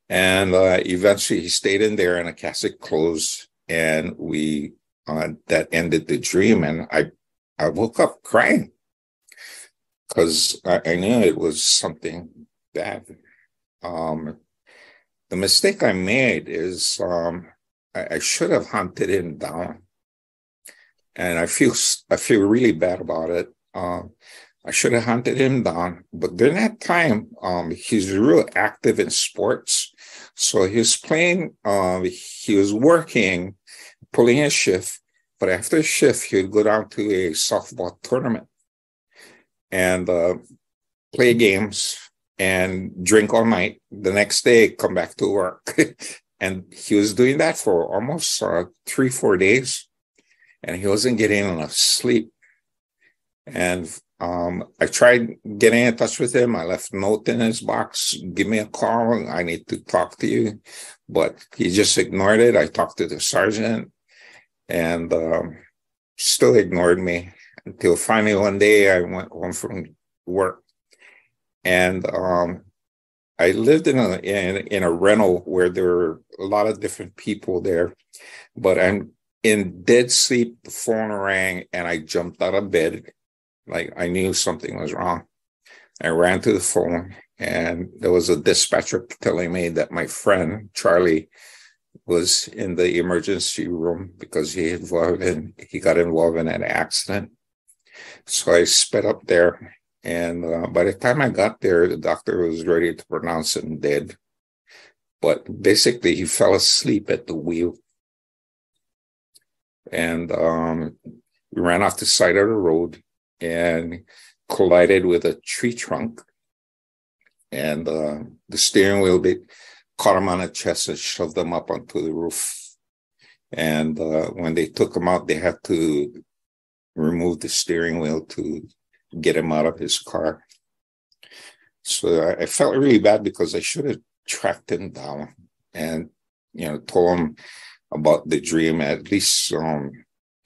And uh, eventually he stayed in there and a casket closed and we, uh, that ended the dream. And I, I woke up crying because I, I, knew it was something bad. Um, the mistake I made is um, I, I should have hunted him down. and I feel I feel really bad about it. Um, I should have hunted him down, but during that time, um, he's real active in sports. So he was playing, um, he was working, pulling a shift, but after shift, he would go down to a softball tournament and uh, play games and drink all night. The next day, come back to work. and he was doing that for almost uh, three, four days. And he wasn't getting enough sleep. And um, I tried getting in touch with him. I left a note in his box. Give me a call. I need to talk to you. But he just ignored it. I talked to the sergeant and um, still ignored me until finally one day I went home from work, and um, I lived in a in, in a rental where there were a lot of different people there, but I'm in dead sleep. The phone rang, and I jumped out of bed, like I knew something was wrong. I ran to the phone, and there was a dispatcher telling me that my friend Charlie was in the emergency room because he involved in he got involved in an accident. So I sped up there, and uh, by the time I got there, the doctor was ready to pronounce him dead. But basically, he fell asleep at the wheel, and um, we ran off the side of the road and collided with a tree trunk, and uh, the steering wheel bit caught him on the chest and shoved him up onto the roof. And uh, when they took him out, they had to remove the steering wheel to get him out of his car. So I, felt really bad because I should have tracked him down and you know told him about the dream at least um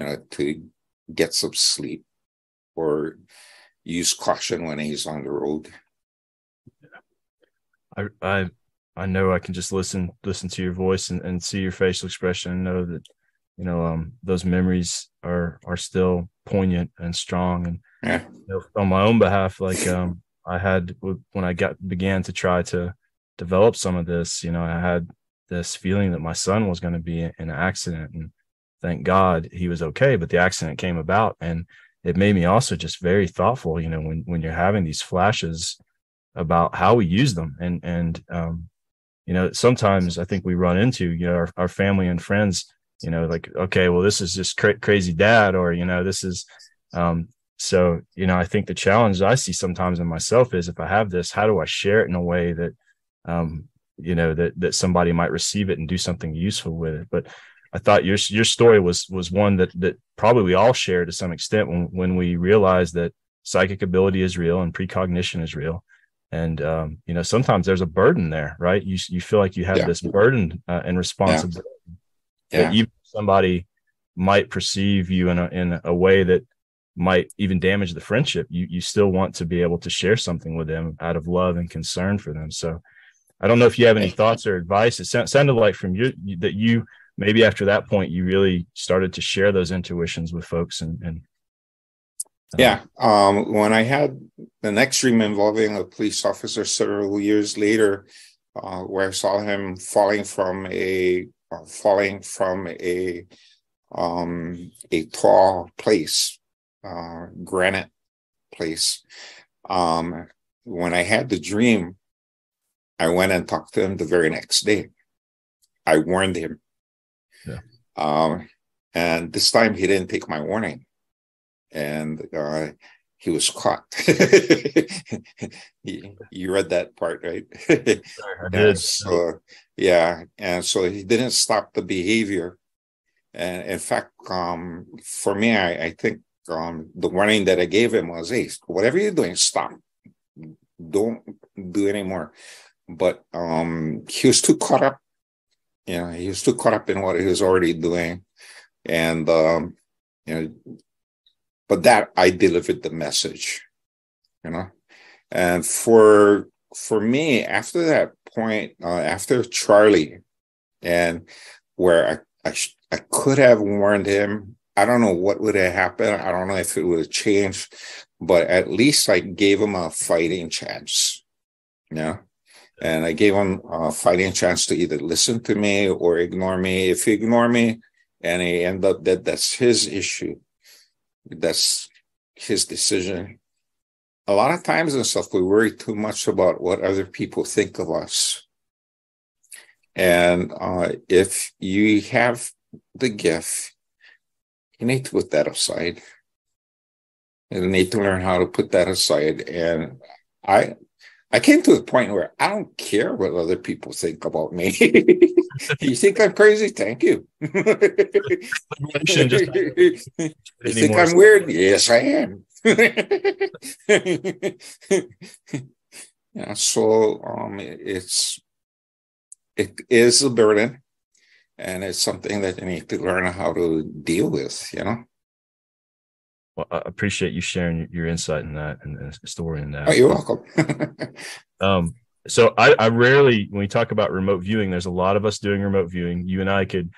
you know to get some sleep or use caution when he's on the road. I I I know I can just listen listen to your voice and, and see your facial expression and know that you know um, those memories are are still poignant and strong and yeah. you know, on my own behalf like um, I had when I got began to try to develop some of this you know I had this feeling that my son was going to be in an accident and thank God he was okay but the accident came about and it made me also just very thoughtful you know when when you're having these flashes about how we use them. And and um, you know sometimes i think we run into you know our, our family and friends you know like okay well this is just cra- crazy dad or you know this is um so you know i think the challenge i see sometimes in myself is if i have this how do i share it in a way that um you know that that somebody might receive it and do something useful with it? But i thought your your story was was one that that probably we all share to some extent when when we realize that psychic ability is real and precognition is real. And um, you know sometimes there's a burden there right? You you feel like you have yeah. this burden uh, and responsibility yeah. that even somebody might perceive you in a in a way that might even damage the friendship you you still want to be able to share something with them out of love and concern for them. So i don't know if you have any thoughts or advice it sounded like from you that you maybe after that point you really started to share those intuitions with folks and, and yeah. Um, when I had the next dream involving a police officer several years later, uh, where I saw him falling from a uh, falling from a um, a tall place, uh, granite place. Um, when I had the dream, I went and talked to him the very next day. I warned him. Yeah. Um, and this time he didn't take my warning and uh, he was caught. you, you, read that part, right? I did. So, yeah, and so he didn't stop the behavior. And in fact, um, for me, I, I think um, the warning that I gave him was, "Hey, whatever you're doing, stop. Don't do anymore." But um, he was too caught up. You know, he was too caught up in what he was already doing, and um, you know, but that I delivered the message, you know. And for for me, after that point, uh, after Charlie, and where I, I I could have warned him. I don't know what would have happened. I don't know if it would have changed, but at least I gave him a fighting chance. Yeah. And I gave him a fighting chance to either listen to me or ignore me. If he ignore me and he end up dead, that's his issue. That's his decision. A lot of times and stuff, we worry too much about what other people think of us. And uh, if you have the gift, you need to put that aside. You need to learn how to put that aside. And I I came to a point where I don't care what other people think about me. you think I'm crazy? Thank you. you think I'm weird? Yes, I am. yeah, so um, it's it is a burden, and it's something that you need to learn how to deal with. You know. Well, I appreciate you sharing your insight in that and the story in that. Oh, you're welcome. um, so I, I, rarely, when we talk about remote viewing, there's a lot of us doing remote viewing. You and I could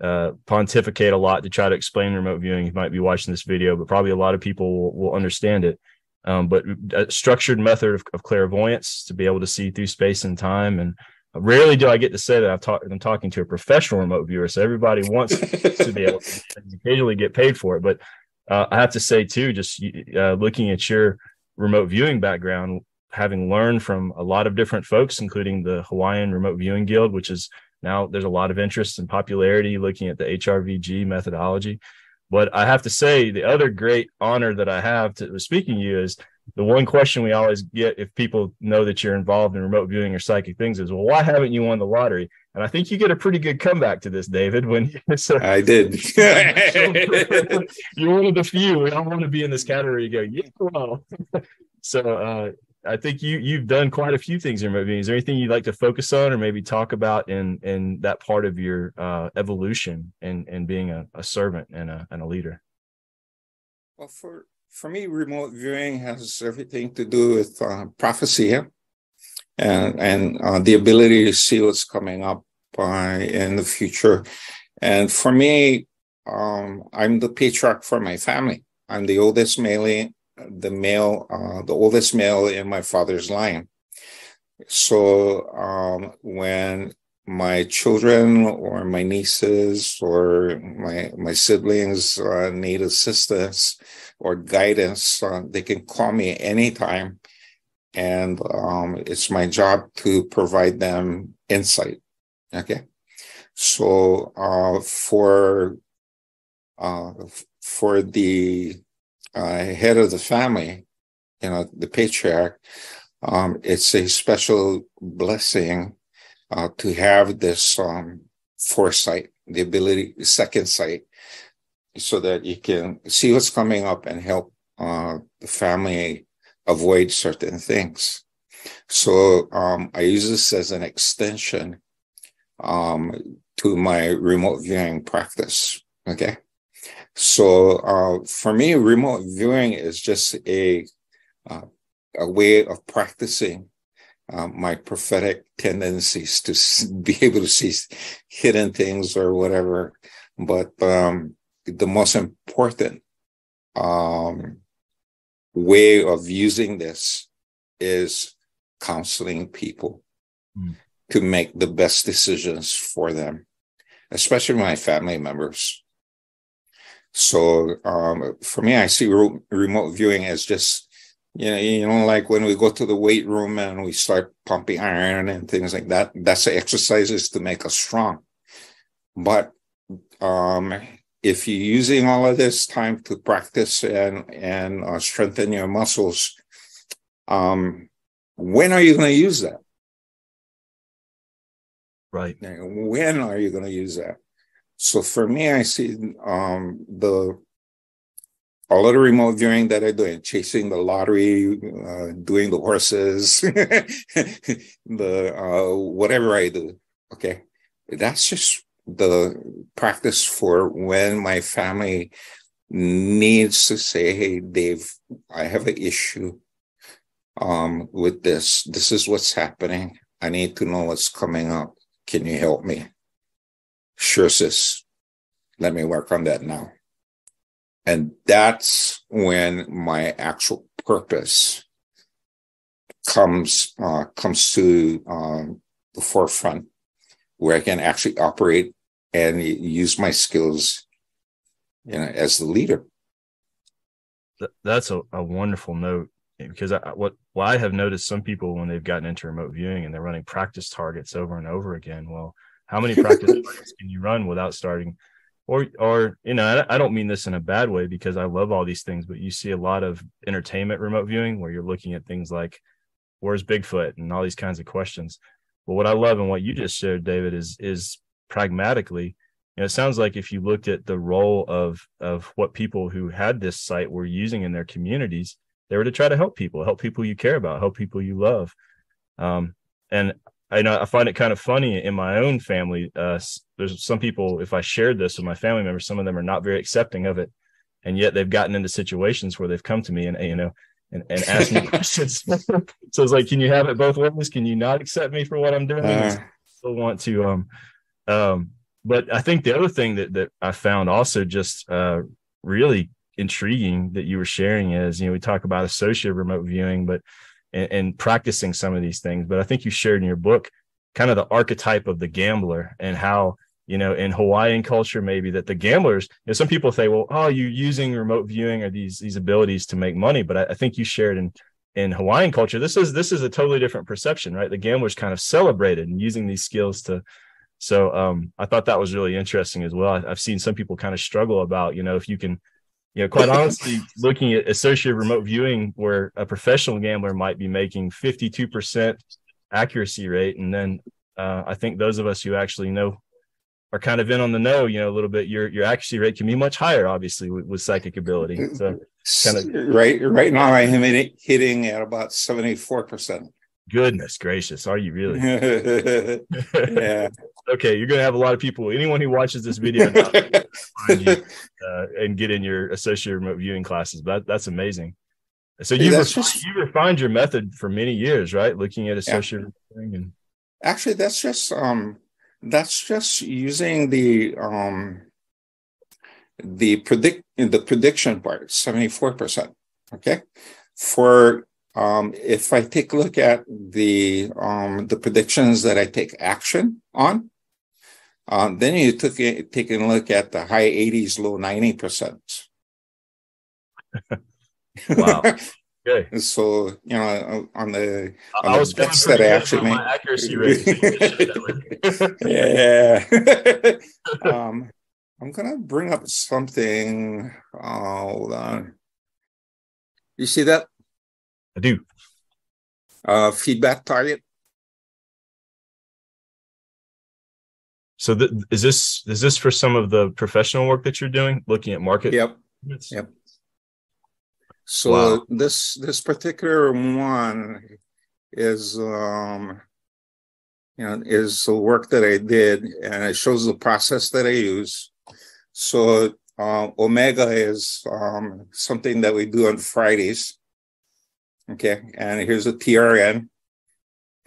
uh, pontificate a lot to try to explain remote viewing. You might be watching this video, but probably a lot of people will, will understand it. Um, but a structured method of, of, clairvoyance to be able to see through space and time. And rarely do I get to say that I've talked, I'm talking to a professional remote viewer. So everybody wants to be able to occasionally get paid for it. But uh, I have to say too, just uh, looking at your remote viewing background, having learned from a lot of different folks, including the Hawaiian Remote Viewing Guild, which is now there's a lot of interest and popularity looking at the HRVG methodology. But I have to say, the other great honor that I have to speaking to you is the one question we always get if people know that you're involved in remote viewing or psychic things is, well, why haven't you won the lottery? And I think you get a pretty good comeback to this, David. When so, I did, you're one of the few. I don't want to be in this category. You go, yeah, well. so uh, I think you you've done quite a few things in remote viewing. Is there anything you'd like to focus on, or maybe talk about in in that part of your uh, evolution and and being a, a servant and a and a leader? Well, for for me, remote viewing has everything to do with uh, prophecy and, and uh, the ability to see what's coming up uh, in the future. And for me, um, I'm the patriarch for my family. I'm the oldest male, the male, uh, the oldest male in my father's line. So um, when my children or my nieces or my my siblings uh, need assistance or guidance, uh, they can call me anytime, and um, it's my job to provide them insight. Okay, so uh, for uh, for the uh, head of the family, you know, the patriarch, um, it's a special blessing uh, to have this um, foresight, the ability, second sight, so that you can see what's coming up and help uh, the family avoid certain things. So um, I use this as an extension um, to my remote viewing practice. Okay. So uh, for me, remote viewing is just a uh, a way of practicing um, my prophetic tendencies to be able to see hidden things or whatever. But um, the most important um, way of using this is counseling people mm. to make the best decisions for them, especially my family members. So um, for me, I see re- remote viewing as just you know, you know, like when we go to the weight room and we start pumping iron and things like that, that's the exercises to make us strong. But um, if you're using all of this time to practice and and uh, strengthen your muscles, um, when are you going to use that? Right. When are you going to use that? So for me, I see um, the all of the remote viewing that I do, chasing the lottery, uh, doing the horses, the uh, whatever I do. Okay, that's just the practice for when my family needs to say, "Hey, Dave, I have an issue um, with this. This is what's happening. I need to know what's coming up. Can you help me?" Sure, sis. Let me work on that now. And that's when my actual purpose comes uh, comes to um, the forefront, where I can actually operate and use my skills, you know, as the leader. that's a, a wonderful note because I, what well, I have noticed some people when they've gotten into remote viewing and they're running practice targets over and over again. Well, how many practice targets can you run without starting? Or, or you know, I, I don't mean this in a bad way because I love all these things, but you see a lot of entertainment remote viewing where you're looking at things like where's Bigfoot and all these kinds of questions. But what I love and what you just shared, David, is is pragmatically you know, it sounds like if you looked at the role of of what people who had this sight were using in their communities, they were to try to help people, help people you care about, help people you love. Um, and I know I find it kind of funny in my own family. Uh, there's some people, if I shared this with my family members, some of them are not very accepting of it, and yet they've gotten into situations where they've come to me and you know and, and asked me questions. so it's like, can you have it both ways? Can you not accept me for what I'm doing? Uh, still want to um um but I think the other thing that that I found also just uh, really intriguing that you were sharing is, you know, we talk about associative remote viewing, but and, and, practicing some of these things. But I think you shared in your book kind of the archetype of the gambler and how you know in Hawaiian culture maybe that the gamblers. You know, some people say, well, oh, you're using remote viewing or these these abilities to make money, but I, I think you shared in in Hawaiian culture, this is this is a totally different perception, right? The gamblers kind of celebrated and using these skills to so um, I thought that was really interesting as well. I've seen some people kind of struggle about, you know, if you can, you know, quite honestly, looking at associated remote viewing where a professional gambler might be making 52% accuracy rate. And then uh, I think those of us who actually know are kind of in on the know, you know, a little bit, your your accuracy rate can be much higher, obviously, with, with psychic ability. So kind of right right now I am hitting at about 74%. Goodness gracious, are you really? yeah. Okay, you're going to have a lot of people. Anyone who watches this video find you, uh, and get in your associate remote viewing classes. But that's amazing. So you refined, just, you refined your method for many years, right? Looking at associate yeah. and actually, that's just um, that's just using the um, the predict the prediction part, seventy four percent. Okay, for um, if I take a look at the um, the predictions that I take action on, um, then you took a, taking a look at the high 80s, low 90 percent. wow. Okay. So you know, on the on I was the bets that I actually made, accuracy rate. yeah. um, I'm gonna bring up something. Uh, hold on. You see that? I do. Uh, feedback target. So th- is this is this for some of the professional work that you're doing, looking at market? Yep. Yep. So wow. this this particular one is um you know is the work that I did and it shows the process that I use. So uh, Omega is um, something that we do on Fridays. Okay, and here's a TRN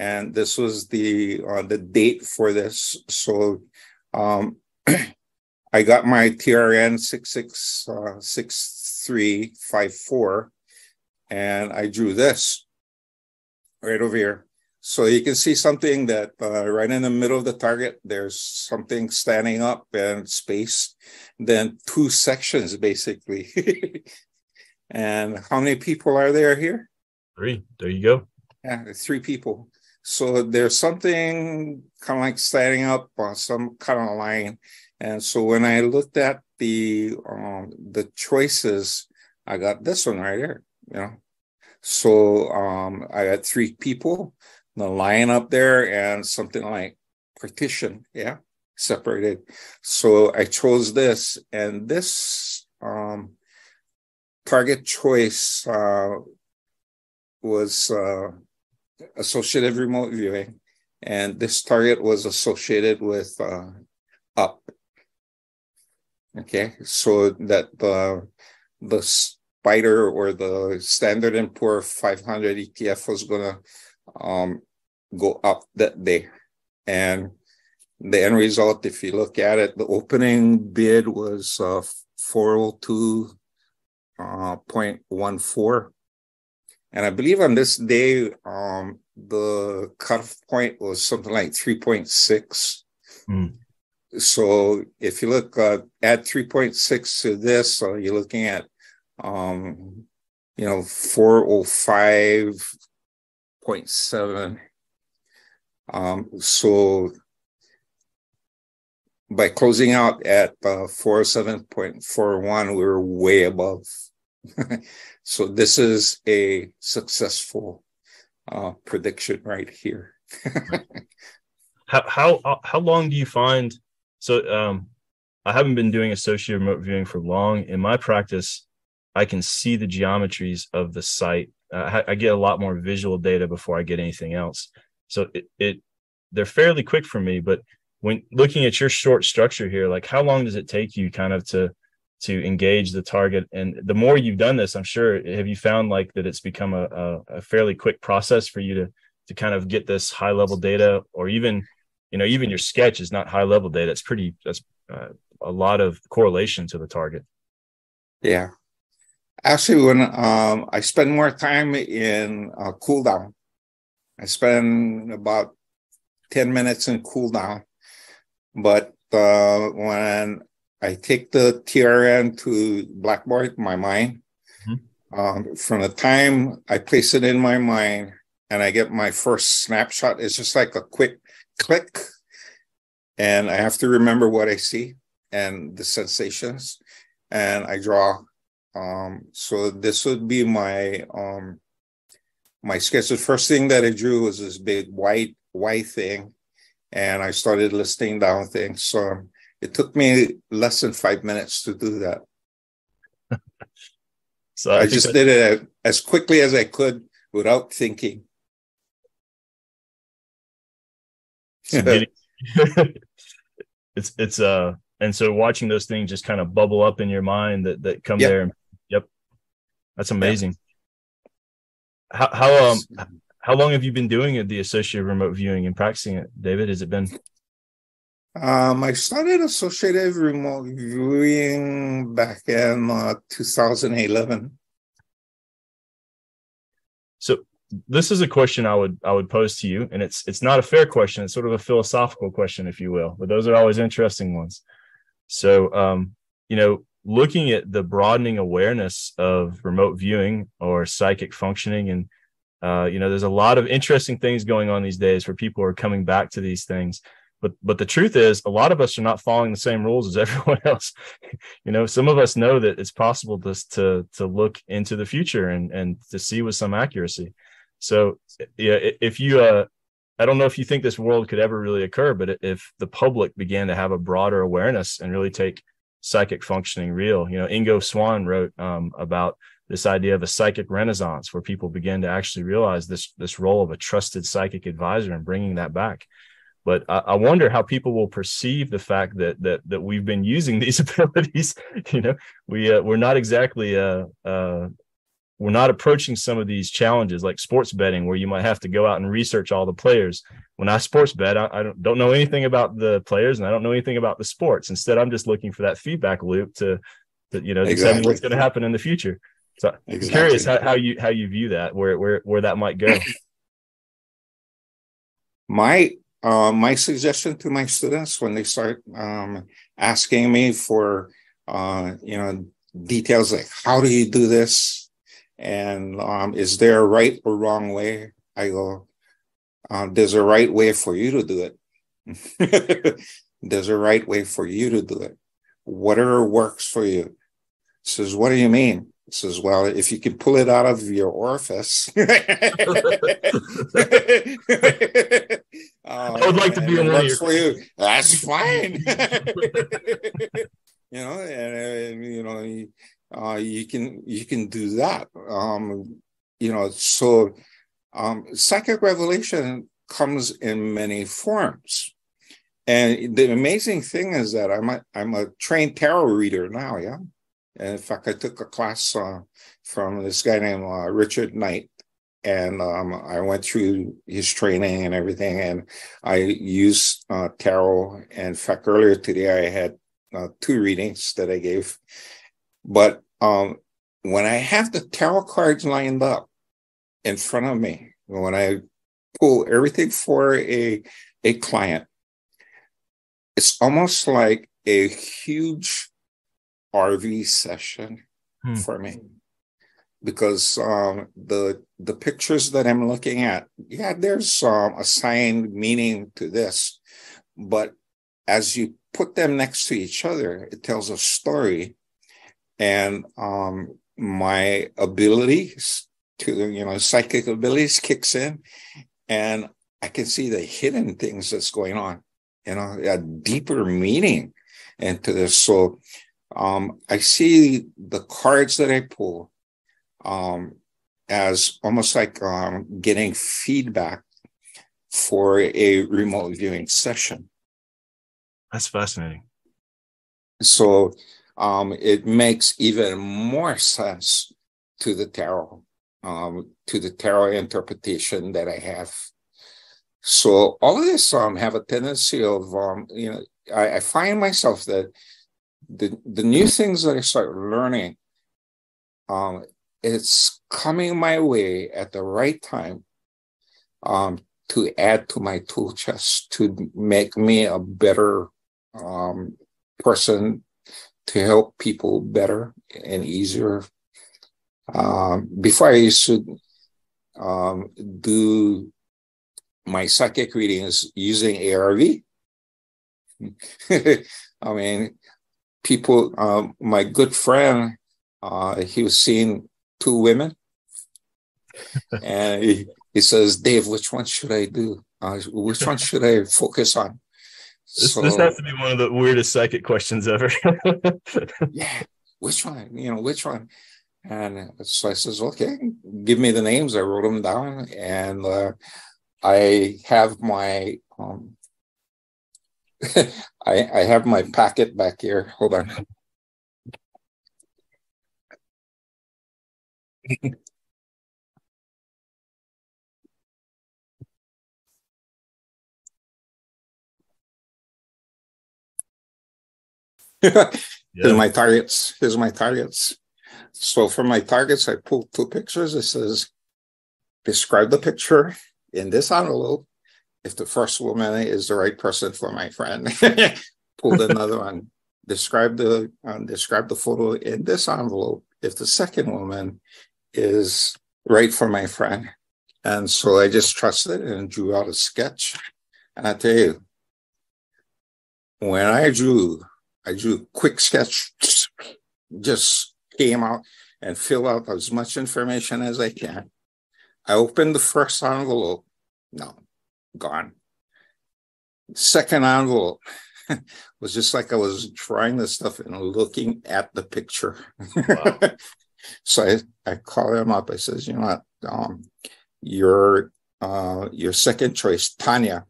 and this was the uh, the date for this. So um, I got my TRN six six uh, six three five four, and I drew this right over here. So you can see something that uh, right in the middle of the target, there's something standing up and space, then two sections basically. and how many people are there here? Three. There you go. Yeah, three people. So there's something kind of like standing up on some kind of line. And so when I looked at the um, the choices, I got this one right here, you know. So um, I got three people, the line up there, and something like partition, yeah, separated. So I chose this, and this um, target choice uh, was uh, associative remote viewing, and this target was associated with uh, up. Okay, so that the the spider or the standard and poor 500 ETF was gonna um, go up that day, and the end result, if you look at it, the opening bid was uh, 402.14 uh, and I believe on this day, um, the cutoff point was something like 3.6. Mm. So if you look uh, at 3.6 to this, so you're looking at um, you know, 405.7. Um, so by closing out at uh, 407.41, we were way above. so this is a successful uh, prediction right here. how how how long do you find? So um, I haven't been doing associate remote viewing for long. In my practice, I can see the geometries of the site. Uh, I, I, get a lot more visual data before I get anything else. So it, it they're fairly quick for me. But when looking at your short structure here, like how long does it take you kind of to to engage the target? And the more you've done this, I'm sure have you found like that it's become a, a, a fairly quick process for you to to kind of get this high level data, or even you know even your sketch is not high level data. It's pretty that's uh, a lot of correlation to the target. Yeah. Actually, when um, I spend more time in uh, cool down, I spend about 10 minutes in cool down. But uh, when I take the TRN to Blackboard, my mind, mm-hmm. um, from the time I place it in my mind and I get my first snapshot, it's just like a quick click. And I have to remember what I see and the sensations and I draw. Um, so this would be my um, my sketch. The first thing that I drew was this big white white thing, and I started listing down things. So it took me less than five minutes to do that. so I, I just that... did it as quickly as I could without thinking. it's it's uh and so watching those things just kind of bubble up in your mind that that come yep. there yep that's amazing yep. how how um how long have you been doing it the associated remote viewing and practicing it david has it been um i started associated remote viewing back in uh, 2011 so this is a question I would I would pose to you, and it's it's not a fair question. It's sort of a philosophical question, if you will. But those are always interesting ones. So, um, you know, looking at the broadening awareness of remote viewing or psychic functioning, and uh, you know, there's a lot of interesting things going on these days where people are coming back to these things. But but the truth is, a lot of us are not following the same rules as everyone else. you know, some of us know that it's possible to to to look into the future and and to see with some accuracy. So yeah, if you uh, I don't know if you think this world could ever really occur, but if the public began to have a broader awareness and really take psychic functioning real, you know, Ingo Swann wrote um, about this idea of a psychic renaissance where people begin to actually realize this this role of a trusted psychic advisor and bringing that back. But I, I wonder how people will perceive the fact that that that we've been using these abilities. You know, we uh, we're not exactly uh, uh, we're not approaching some of these challenges like sports betting where you might have to go out and research all the players when i sports bet i, I don't, don't, know anything about the players and i don't know anything about the sports instead i'm just looking for that feedback loop to, to you know exactly. tell me what's going to happen in the future so exactly. i'm curious how, how you how you view that where where where that might go my uh, my suggestion to my students when they start um, asking me for uh, you know details like how do you do this and um, is there a right or wrong way? I go, um, there's a right way for you to do it. there's a right way for you to do it. Whatever works for you. Says, what do you mean? Says, well, if you can pull it out of your orifice. um, I would like to be one of your. For you. That's fine. you know, and, and you know, uh, you can you can do that. Um, you know, so um, psychic revelation comes in many forms. And the amazing thing is that I'm a, I'm a trained tarot reader now, yeah. In fact, I took a class uh, from this guy named uh, Richard Knight, and um, I went through his training and everything, and I used uh, tarot. In fact, earlier today, I had uh, two readings that I gave, but um, when I have the tarot cards lined up in front of me, when I pull everything for a, a client, it's almost like a huge RV session hmm. for me. because um, the the pictures that I'm looking at, yeah, there's um, assigned meaning to this, but as you put them next to each other, it tells a story, and um, my abilities to you know psychic abilities kicks in, and I can see the hidden things that's going on, you know, a deeper meaning into this. So um, I see the cards that I pull um, as almost like um, getting feedback for a remote viewing session. That's fascinating. So um, it makes even more sense to the tarot, um, to the tarot interpretation that I have. So all of this um, have a tendency of, um, you know, I, I find myself that the the new things that I start learning, um, it's coming my way at the right time um, to add to my tool chest to make me a better um, person to help people better and easier. Um, before I used to um, do my psychic readings using ARV. I mean, people, um, my good friend, uh, he was seeing two women. and he, he, says, Dave, which one should I do? Uh, which one should I focus on? This, so, this has to be one of the weirdest psychic questions ever. yeah, which one? You know, which one? And so I says, okay, give me the names. I wrote them down, and uh, I have my um, I, I have my packet back here. Hold on. yeah. Here's my targets. Here's my targets. So for my targets, I pulled two pictures. It says, describe the picture in this envelope if the first woman is the right person for my friend. Pulled another one. Describe the uh, describe the photo in this envelope if the second woman is right for my friend. And so I just trusted and drew out a sketch. And I tell you, when I drew, I drew a quick sketch, just came out and fill out as much information as I can. I opened the first envelope. No, gone. Second envelope was just like I was trying this stuff and looking at the picture. Wow. so I, I call him up. I says, you know what, um, your uh, your second choice, Tanya,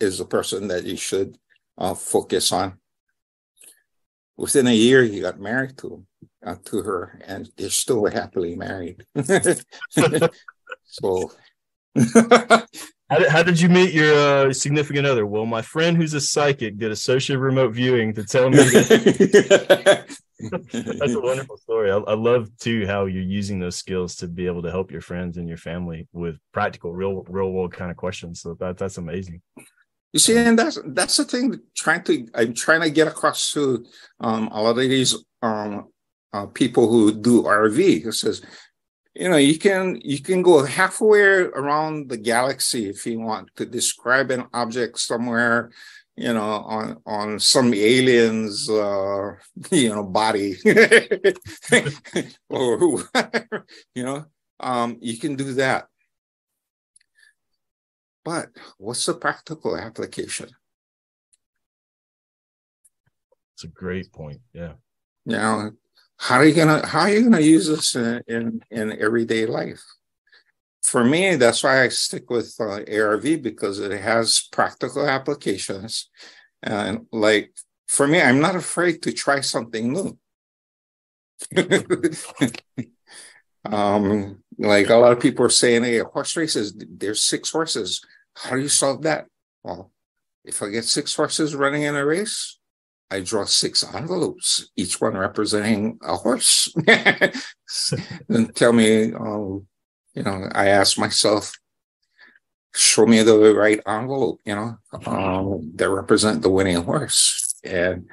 is the person that you should uh, focus on. Within a year, he got married to uh, to her, and they're still happily married. so How did, how did you meet your uh, significant other? Well, my friend who's a psychic did associate remote viewing to tell me that. That's a wonderful story. I, I, love too how you're using those skills to be able to help your friends and your family with practical, real, real world kind of questions. So that that's amazing. You see, and that's that's the thing. Trying to, I'm trying to get across to um, a lot of these um, uh, people who do RV. It says you know you can you can go halfway around the galaxy if you want to describe an object somewhere you know on on some aliens uh you know body. Or you know um you can do that. But what's the practical application? It's a great point yeah. Know how are you gonna how are you gonna use this in in, in everyday life? For me, that's why I stick with uh, ARV because it has practical applications, and like for me, I'm not afraid to try something new. um, like a lot of people are saying, "Hey, horse races, there's six horses. How do you solve that?" Well, if I get six horses running in a race, I draw six envelopes, each one representing a horse. and tell me, um, you know, I ask myself, show me the right envelope, you know, um, that represent the winning horse. And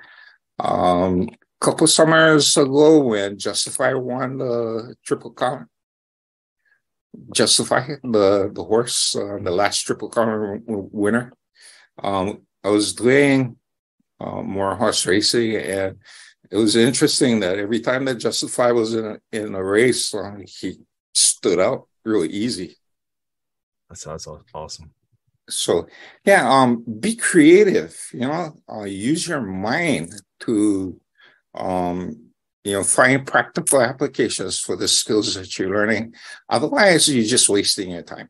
um, a couple summers ago when Justify won the Triple Crown. Justify the the horse, uh, the last Triple Crown winner. Um, I was doing uh, more horse racing, and it was interesting that every time that Justify was in a, in a race, uh, he stood out really easy. That sounds awesome. So yeah, um, be creative. You know, uh, use your mind to um, you know, find practical applications for the skills that you're learning. Otherwise, you're just wasting your time.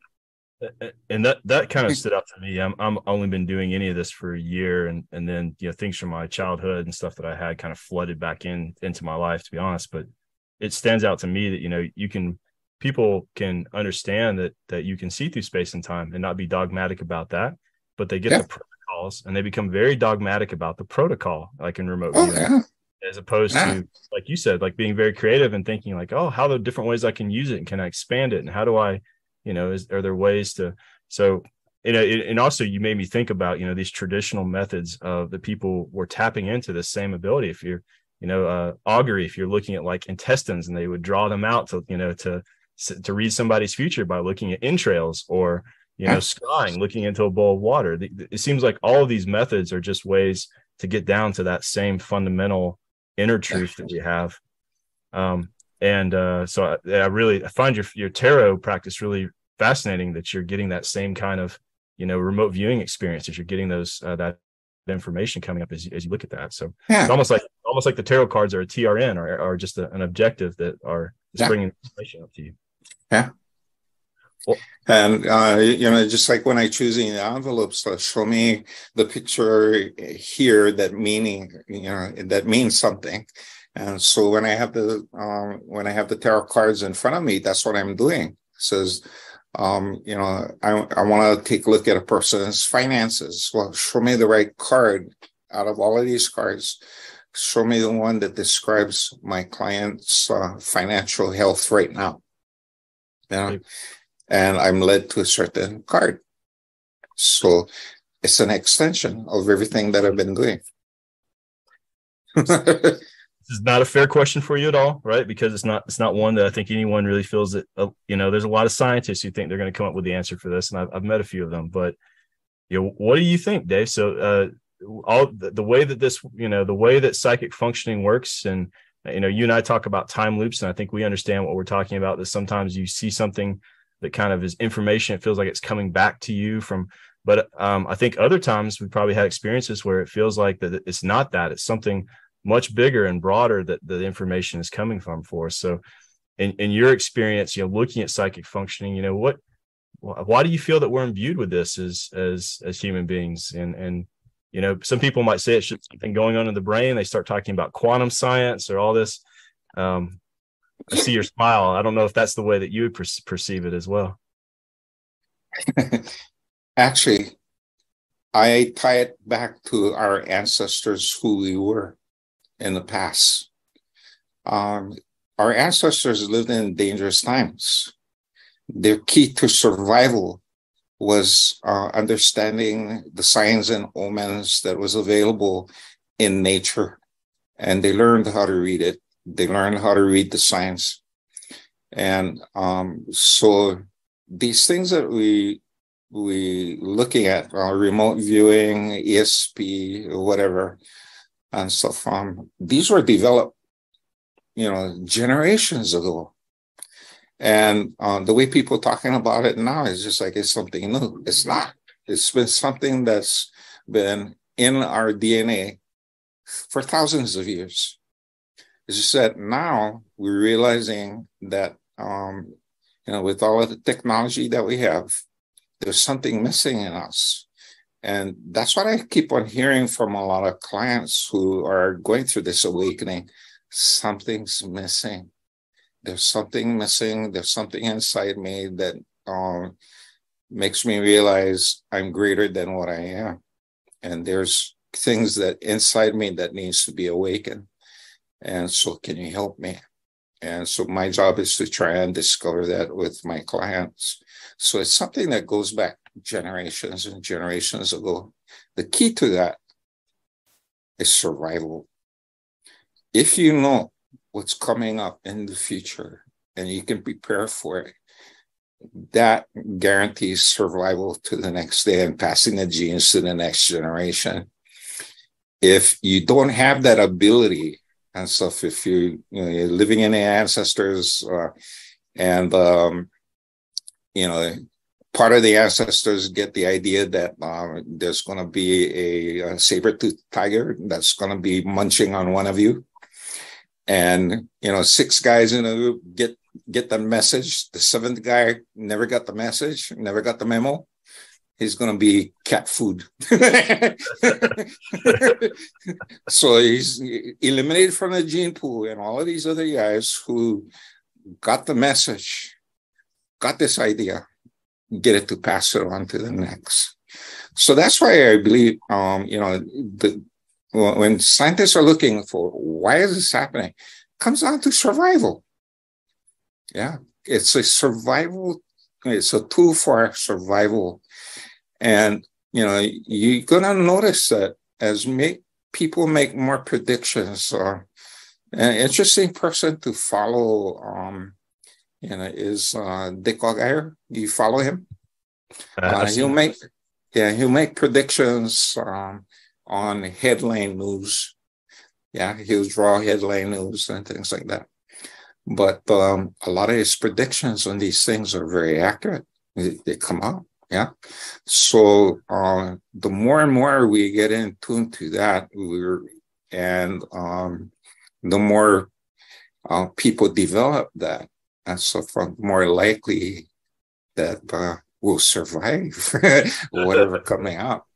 And that that kind of stood out to me. I'm I'm only been doing any of this for a year, and and then you know things from my childhood and stuff that I had kind of flooded back in into my life. To be honest, but it stands out to me that you know you can people can understand that that you can see through space and time and not be dogmatic about that, but they get yeah. the protocols and they become very dogmatic about the protocol, like in remote oh, viewing. Yeah as opposed yeah. to like you said like being very creative and thinking like oh how the different ways i can use it and can i expand it and how do i you know is are there ways to so you know and also you made me think about you know these traditional methods of the people were tapping into the same ability if you're you know uh, augury if you're looking at like intestines and they would draw them out to you know to to read somebody's future by looking at entrails or you know scrying looking into a bowl of water it seems like all of these methods are just ways to get down to that same fundamental inner truth that we have. Um, and uh, so I, I, really I find your your tarot practice really fascinating that you're getting that same kind of you know remote viewing experience as you're getting those uh, that information coming up as you, as you look at that. So yeah. it's almost like almost like the tarot cards are a TRN or, or just a, an objective that are just yeah. bringing information up to you. Yeah. Well, and uh, you know, just like when I choose the envelopes, show me the picture here that meaning, you know, that means something. And so when I have the um, when I have the tarot cards in front of me, that's what I'm doing. It says, um, you know, I I want to take a look at a person's finances. Well, show me the right card out of all of these cards. Show me the one that describes my client's uh, financial health right now. You know? and I'm led to a certain card. So it's an extension of everything that I've been doing. this is not a fair question for you at all, right? Because it's not it's not one that I think anyone really feels that uh, you know. There's a lot of scientists who think they're going to come up with the answer for this, and I've, I've met a few of them. But you know, what do you think, Dave? So uh, all the, the way that this you know the way that psychic functioning works, and you know, you and I talk about time loops, and I think we understand what we're talking about. That sometimes you see something that kind of is information. It feels like it's coming back to you from, but um, I think other times we probably had experiences where it feels like that it's not that it's something much bigger and broader that the information is coming from for us. So in, in your experience, you know, looking at psychic functioning, you know, what, why do you feel that we're imbued with this as, as, as human beings? And, and, you know, some people might say it's something going on in the brain. They start talking about quantum science or all this. Um, I see your smile. I don't know if that's the way that you would per- perceive it as well. Actually, I tie it back to our ancestors, who we were in the past. Um, our ancestors lived in dangerous times. Their key to survival was uh, understanding the signs and omens that was available in nature, and they learned how to read it they learned how to read the signs. And um, so these things that we we looking at uh, remote viewing, ESP, whatever, and stuff. Um, these were developed, you know, generations ago. And uh, the way people talking about it now is just like it's something new. It's not. It's been something that's been in our DNA for thousands of years. It's just that now we're realizing that, um, you know, with all of the technology that we have, there's something missing in us. And that's what I keep on hearing from a lot of clients who are going through this awakening. Something's missing. There's something missing. There's something inside me that um, makes me realize I'm greater than what I am. And there's things that inside me that needs to be awakened. And so, can you help me? And so, my job is to try and discover that with my clients. So, it's something that goes back generations and generations ago. The key to that is survival. if you know what's coming up in the future and you can prepare for it, that guarantees survival to the next day and passing the genes to the next generation. If you don't have that ability and stuff, if you, you know, you're living in the ancestors uh, and um, you know part of the ancestors get the idea that uh, there's going to be a, a saber-toothed tiger that's going to be munching on one of you. And you know six guys in a group get get the message. The seventh guy never got the message never got the memo. He's going to be cat food. So he's eliminated from the gene pool and all of these other guys who got the message got this idea get it to pass it on to the next so that's why i believe um you know the when scientists are looking for why is this happening, comes down to survival. Yeah, it's a survival. It's a tool for survival, and you know you're gonna notice that as make people make more predictions. Uh, an interesting person to follow, um, is uh, Dick. Do you follow him? Uh, he'll make, yeah, he'll make predictions. Um, on headline news. Yeah, he'll draw headline news and things like that. But um, a lot of his predictions on these things are very accurate. They, they come out. Yeah. So uh, the more and more we get in tune to that, we're and um, the more uh, people develop that, and so from more likely that uh, we'll survive whatever coming up.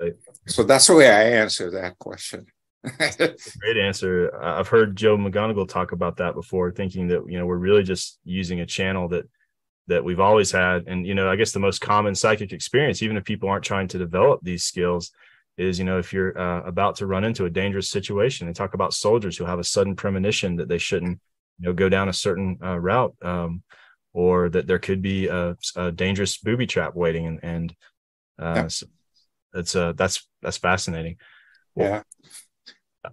Right. So that's the way I answer that question. Great answer. I've heard Joe McMoneagle talk about that before, thinking that you know we're really just using a channel that that we've always had, and you know I guess the most common psychic experience, even if people aren't trying to develop these skills, is you know if you're uh, about to run into a dangerous situation. They talk about soldiers who have a sudden premonition that they shouldn't you know go down a certain uh, route, um, or that there could be a, a dangerous booby trap waiting, and, and uh, yeah. so that's uh that's that's fascinating. Yeah.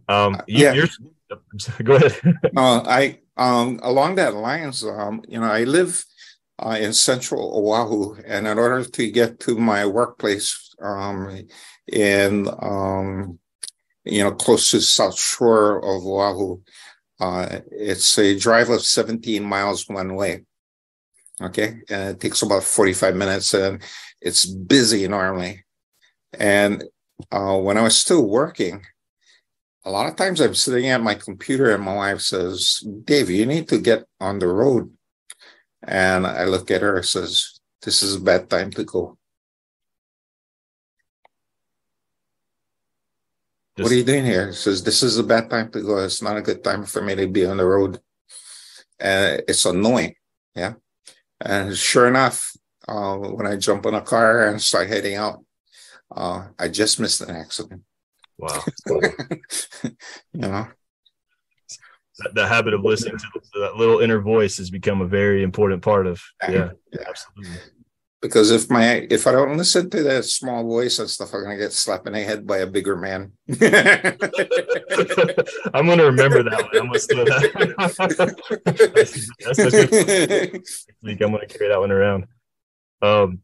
Um. You, yeah. go ahead. uh, I um along that lines, um, you know, I live uh, in central Oahu, and in order to get to my workplace, um, in um, you know, close to South Shore of Oahu, uh, it's a drive of 17 miles one way. Okay, and it takes about 45 minutes, and it's busy normally. And uh, when I was still working, a lot of times I'm sitting at my computer and my wife says, Dave, you need to get on the road. And I look at her and says, This is a bad time to go. Just, what are you doing here? He says, This is a bad time to go. It's not a good time for me to be on the road. And it's annoying. Yeah. And sure enough, uh, when I jump in a car and start heading out, uh, I just missed an accident. Wow. you know, the habit of listening to that little inner voice has become a very important part of yeah, yeah. absolutely because if my if i don't listen to that small voice and stuff i'm gonna get slapped in the head by a bigger man i'm gonna remember that one. i'm gonna that that's, that's i'm gonna carry that one around um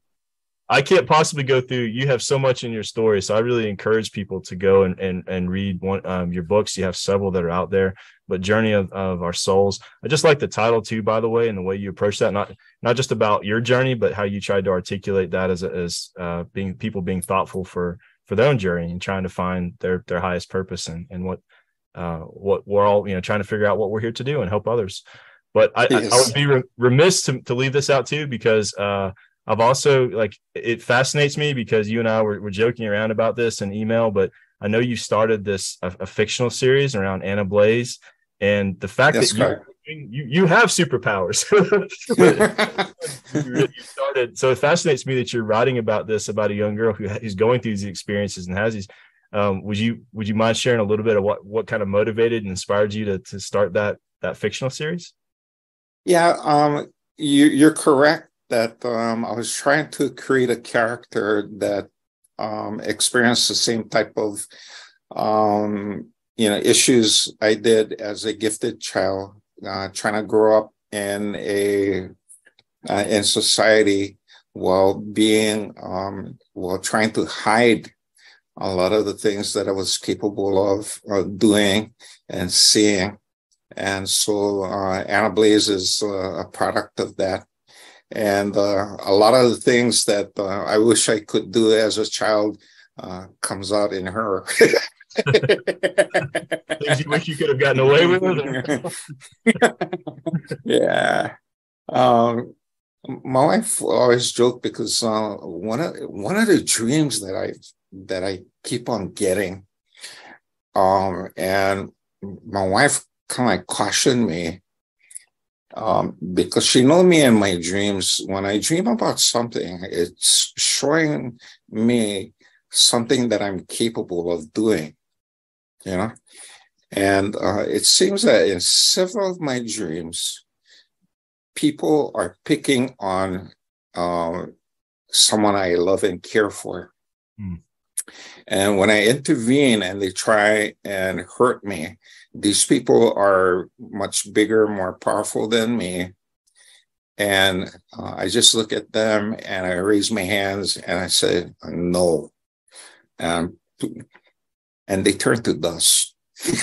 I can't possibly go through. You have so much in your story, so I really encourage people to go and and and read one um, your books. You have several that are out there, but Journey of, of Our Souls. I just like the title too, by the way, and the way you approach that. Not not just about your journey, but how you tried to articulate that as as uh, being people being thoughtful for for their own journey and trying to find their their highest purpose and and what uh, what we're all you know trying to figure out what we're here to do and help others. But I, yes. I, I would be remiss to, to leave this out too because uh, I've also like it fascinates me because you and I were, were joking around about this in email, but I know you started this a, a fictional series around Anna Blaze, and the fact That's that you, you you have superpowers. you, started, so it fascinates me that you're writing about this about a young girl who who's going through these experiences and has these. Um, would you would you mind sharing a little bit of what what kind of motivated and inspired you to to start that that fictional series? Yeah, um, you, you're correct that um, I was trying to create a character that um, experienced the same type of um, you know, issues I did as a gifted child, uh, trying to grow up in a uh, in society while being um, while trying to hide a lot of the things that I was capable of uh, doing and seeing. And so uh, Anna Blaze is uh, a product of that. And uh, a lot of the things that uh, I wish I could do as a child uh, comes out in her. things you wish you could have gotten away with? yeah. Um, my wife always joked because uh, one of one of the dreams that I that I keep on getting, um, and my wife kind of cautioned me um, because she knows me in my dreams. When I dream about something, it's showing me something that I'm capable of doing, you know. And uh, it seems that in several of my dreams, people are picking on uh, someone I love and care for. Mm. And when I intervene and they try and hurt me, these people are much bigger, more powerful than me. And uh, I just look at them and I raise my hands and I say, no. Um, and they turn to dust.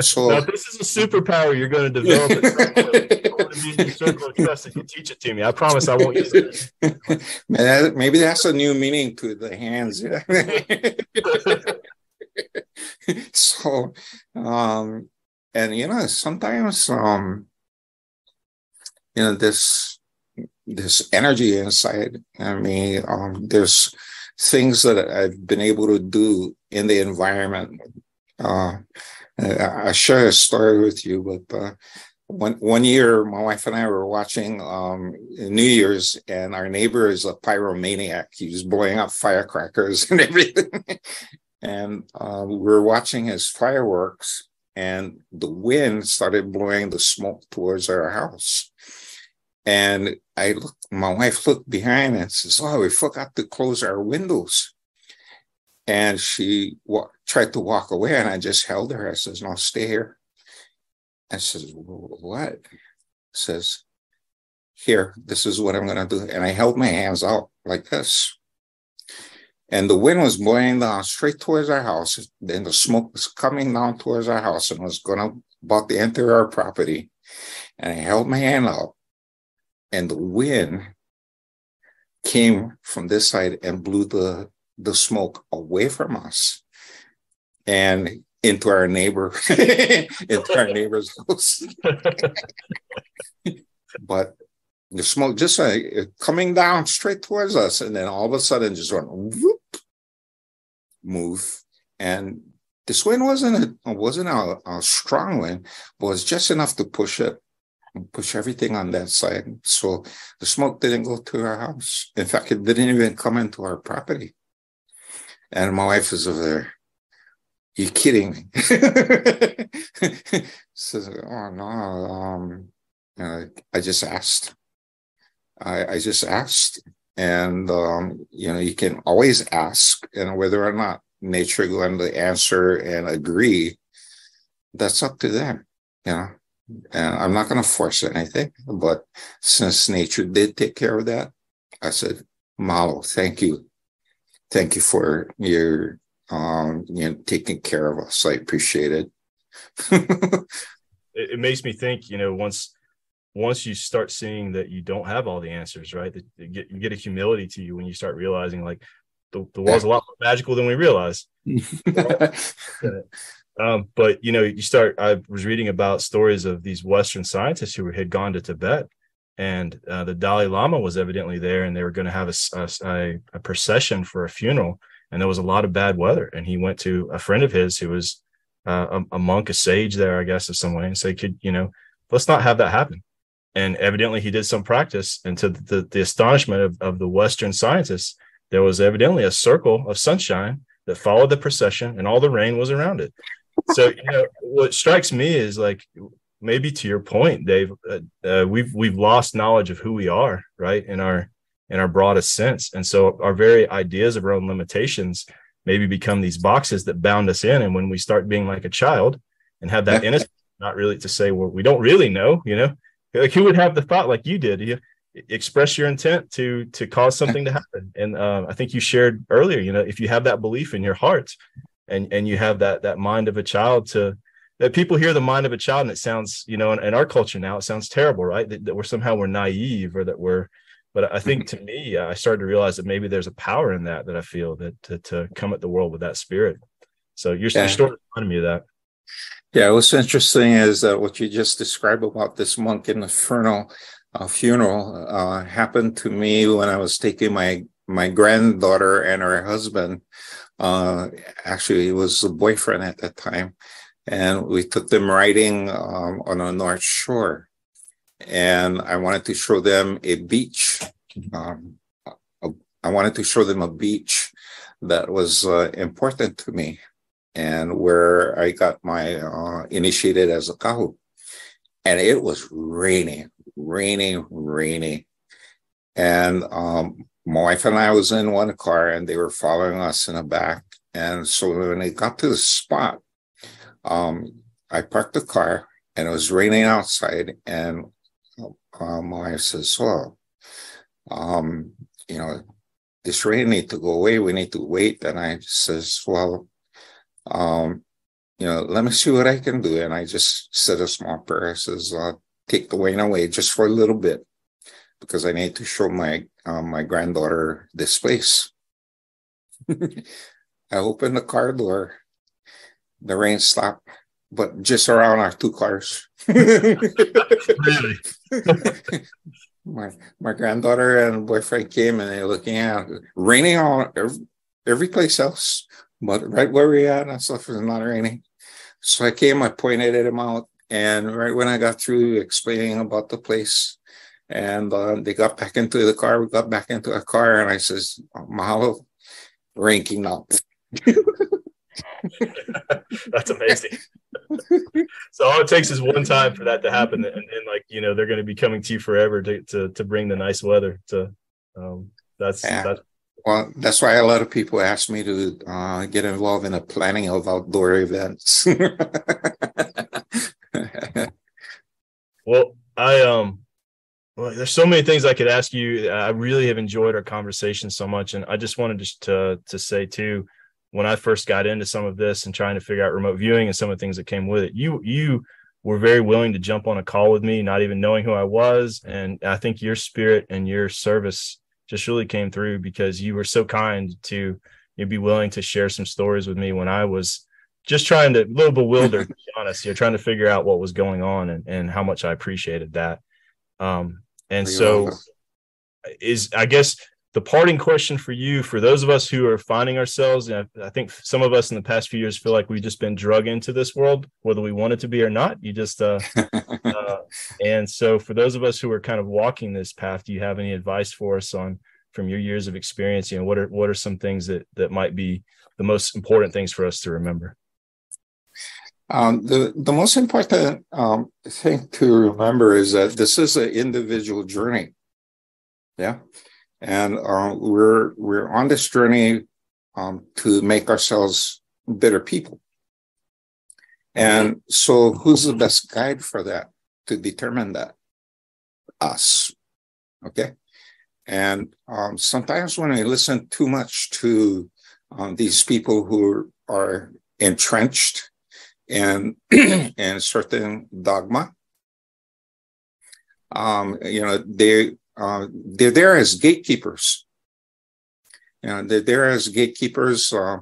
So now, this is a superpower you're going to develop. At circle of trust if you teach it to me. I promise I won't use it. Maybe that's a new meaning to the hands. so, um, and you know, sometimes, um, you know, this this energy inside. I mean, um, there's things that I've been able to do in the environment. Uh, I share a story with you, but uh, one one year, my wife and I were watching um, New Year's, and our neighbor is a pyromaniac. He was blowing up firecrackers and everything. and uh, we were watching his fireworks, and the wind started blowing the smoke towards our house. And I looked, my wife looked behind and says, "Oh, we forgot to close our windows." And she wa- tried to walk away, and I just held her. I says, "No, stay here." I says, "What?" Says, "Here, this is what I'm going to do." And I held my hands out like this. And the wind was blowing down straight towards our house. Then the smoke was coming down towards our house and was going to about to enter our property. And I held my hand out, and the wind came from this side and blew the the smoke away from us and into our neighbor, into our neighbor's house. but the smoke just uh, coming down straight towards us, and then all of a sudden just went whoop, move, and this wind wasn't a wasn't a, a strong wind, but it was just enough to push it push everything on that side. So the smoke didn't go to our house. In fact, it didn't even come into our property. And my wife was over there. You're kidding me? Says, oh no, um, I just asked. I, I just asked, and um, you know, you can always ask, and whether or not nature going to answer and agree, that's up to them. You know, and I'm not going to force anything. But since nature did take care of that, I said, Mahalo, thank you. Thank you for your um you know taking care of us. I appreciate it. It, it, makes me think you know once once you start seeing that you don't have all the answers right that you get, you get a humility to you when you start realizing like the, the world's a lot more magical than we realize um, but you know you start i was reading about stories of these western scientists who had gone to tibet and uh, the Dalai Lama was evidently there, and they were going to have a, a, a, procession for a funeral, and there was a lot of bad weather. And he went to a friend of his who was uh, a, a, monk, a sage there, I guess, in some way, and said, "Could you know, let's not have that happen." And evidently, he did some practice, and to the, the astonishment of, of the Western scientists, there was evidently a circle of sunshine that followed the procession, and all the rain was around it. So, you know, what strikes me is like maybe to your point, Dave, uh, uh, we've we've lost knowledge of who we are, right, in our in our broadest sense, and so our very ideas of our own limitations maybe become these boxes that bound us in. And when we start being like a child and have that innocence, not really to say, well, we don't really know, you know, like who would have the thought like you did? You express your intent to to cause something to happen. And uh, I think you shared earlier, you know, if you have that belief in your heart and and you have that that mind of a child to that people hear the mind of a child and it sounds, you know, in, in our culture now, it sounds terrible, right? That, that we're somehow we're naive or that we're but I think to me, I started to realize that maybe there's a power in that that I feel that to, to come at the world with that spirit. So your, yeah. your story reminded me of that. Yeah, what's interesting is that what you just described about this monk in the funeral, uh, funeral uh, happened to me when I was taking my my granddaughter and her husband. Uh, actually, he was a boyfriend at that time, and we took them riding um, on a North Shore and I wanted to show them a beach. Um, I wanted to show them a beach that was uh, important to me and where I got my uh, initiated as a kahu. And it was raining, raining, raining. And um, my wife and I was in one car and they were following us in the back. And so when they got to the spot, um, I parked the car and it was raining outside. And uh, my wife says, well, um, you know, this rain need to go away. We need to wait. And I says, well, um, you know, let me see what I can do. And I just said a small prayer. I says, uh, take the rain away just for a little bit because I need to show my um, my granddaughter this place. I opened the car door. The rain stopped but just around our two cars. really? my my granddaughter and boyfriend came and they're looking at raining on every, every place else, but right where we at and stuff is not raining. So I came, I pointed at him out, and right when I got through explaining about the place, and uh, they got back into the car, we got back into a car, and I says, "Mahalo, ranking up." That's amazing. so all it takes is one time for that to happen, and, and like you know, they're going to be coming to you forever to to to bring the nice weather. To um, that's yeah. that's well, that's why a lot of people ask me to uh, get involved in the planning of outdoor events. well, I um, well, there's so many things I could ask you. I really have enjoyed our conversation so much, and I just wanted to to, to say too when I first got into some of this and trying to figure out remote viewing and some of the things that came with it, you you were very willing to jump on a call with me, not even knowing who I was. And I think your spirit and your service just really came through because you were so kind to you'd be willing to share some stories with me when I was just trying to a little bewildered, to be honest, you're trying to figure out what was going on and, and how much I appreciated that. Um, and so is I guess the parting question for you, for those of us who are finding ourselves, and I, I think some of us in the past few years feel like we've just been drug into this world, whether we want it to be or not. You just, uh, uh, and so for those of us who are kind of walking this path, do you have any advice for us on from your years of experience? You know, what are what are some things that that might be the most important things for us to remember? Um, the the most important um, thing to remember is that this is an individual journey. Yeah, and uh, we're we're on this journey um, to make ourselves better people. And so, who's the best guide for that to determine that? Us. Okay. And um, sometimes when I listen too much to um, these people who are entrenched in in certain dogma, um, you know, they uh, they're there as gatekeepers. And they're there as gatekeepers. Uh,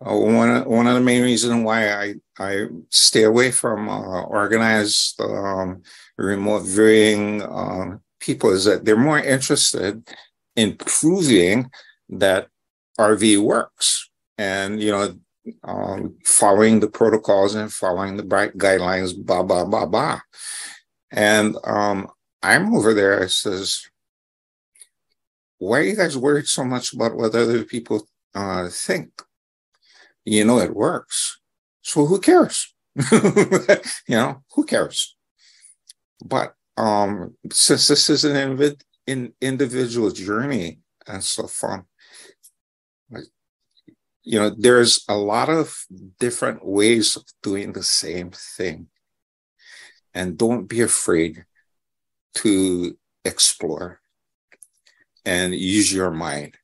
uh, one one of the main reasons why I I stay away from uh, organized um, remote viewing um, people is that they're more interested in proving that RV works, and you know, um, following the protocols and following the guidelines, blah blah blah blah. And um, I'm over there. I says, why are you guys worried so much about what other people uh, think? You know it works, so who cares? you know who cares? But um, since this is an inv- in individual journey and so fun, you know, there's a lot of different ways of doing the same thing. And don't be afraid to explore and use your mind.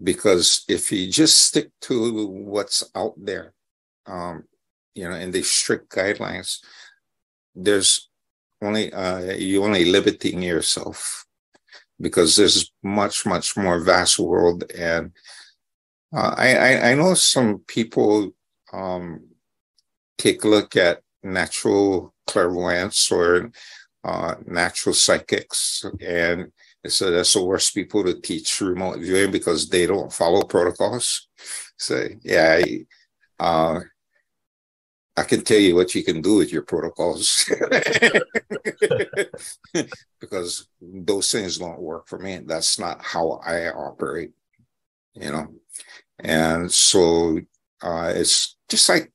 Because if you just stick to what's out there, um, you know, in the strict guidelines, there's only uh, you only limiting yourself because there's much much more vast world and uh, I, I, I know some people um, take a look at natural clairvoyance or uh, natural psychics and so that's the worst people to teach remote viewing because they don't follow protocols so yeah I, uh, I can tell you what you can do with your protocols because those things don't work for me. That's not how I operate, you know. And so uh, it's just like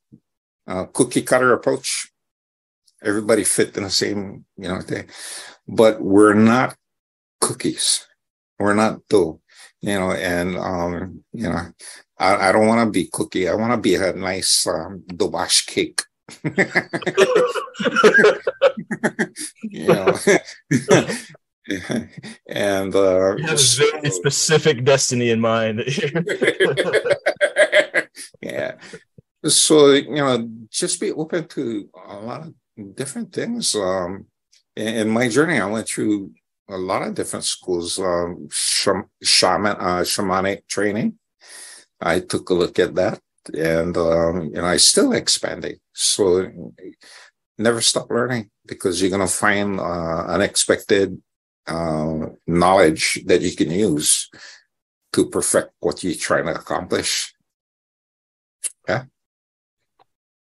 a cookie cutter approach. Everybody fit in the same, you know, thing. But we're not cookies. We're not dough, you know, and um, you know, I, I don't want to be cookie. I want to be a nice um, dobash cake. you know, and uh, you have a very specific destiny in mind. yeah. So you know, just be open to a lot of different things. Um, in my journey, I went through a lot of different schools, um, shaman, uh, shamanic training. I took a look at that, and um, you know, I still expanding. So never stop learning because you're going to find uh, unexpected uh, knowledge that you can use to perfect what you're trying to accomplish. Yeah.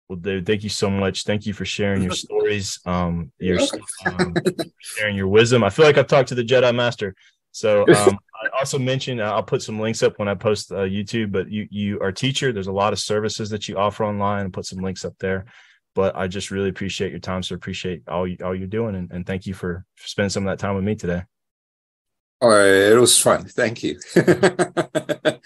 Well, Dave, thank you so much. Thank you for sharing your stories, um, your um, sharing your wisdom. I feel like I've talked to the Jedi Master. So um, I also mentioned uh, I'll put some links up when I post uh, YouTube. But you you are a teacher. There's a lot of services that you offer online. and put some links up there. But I just really appreciate your time. So appreciate all you, all you're doing, and, and thank you for, spending some of that time with me today. All right, it was fun. Thank you.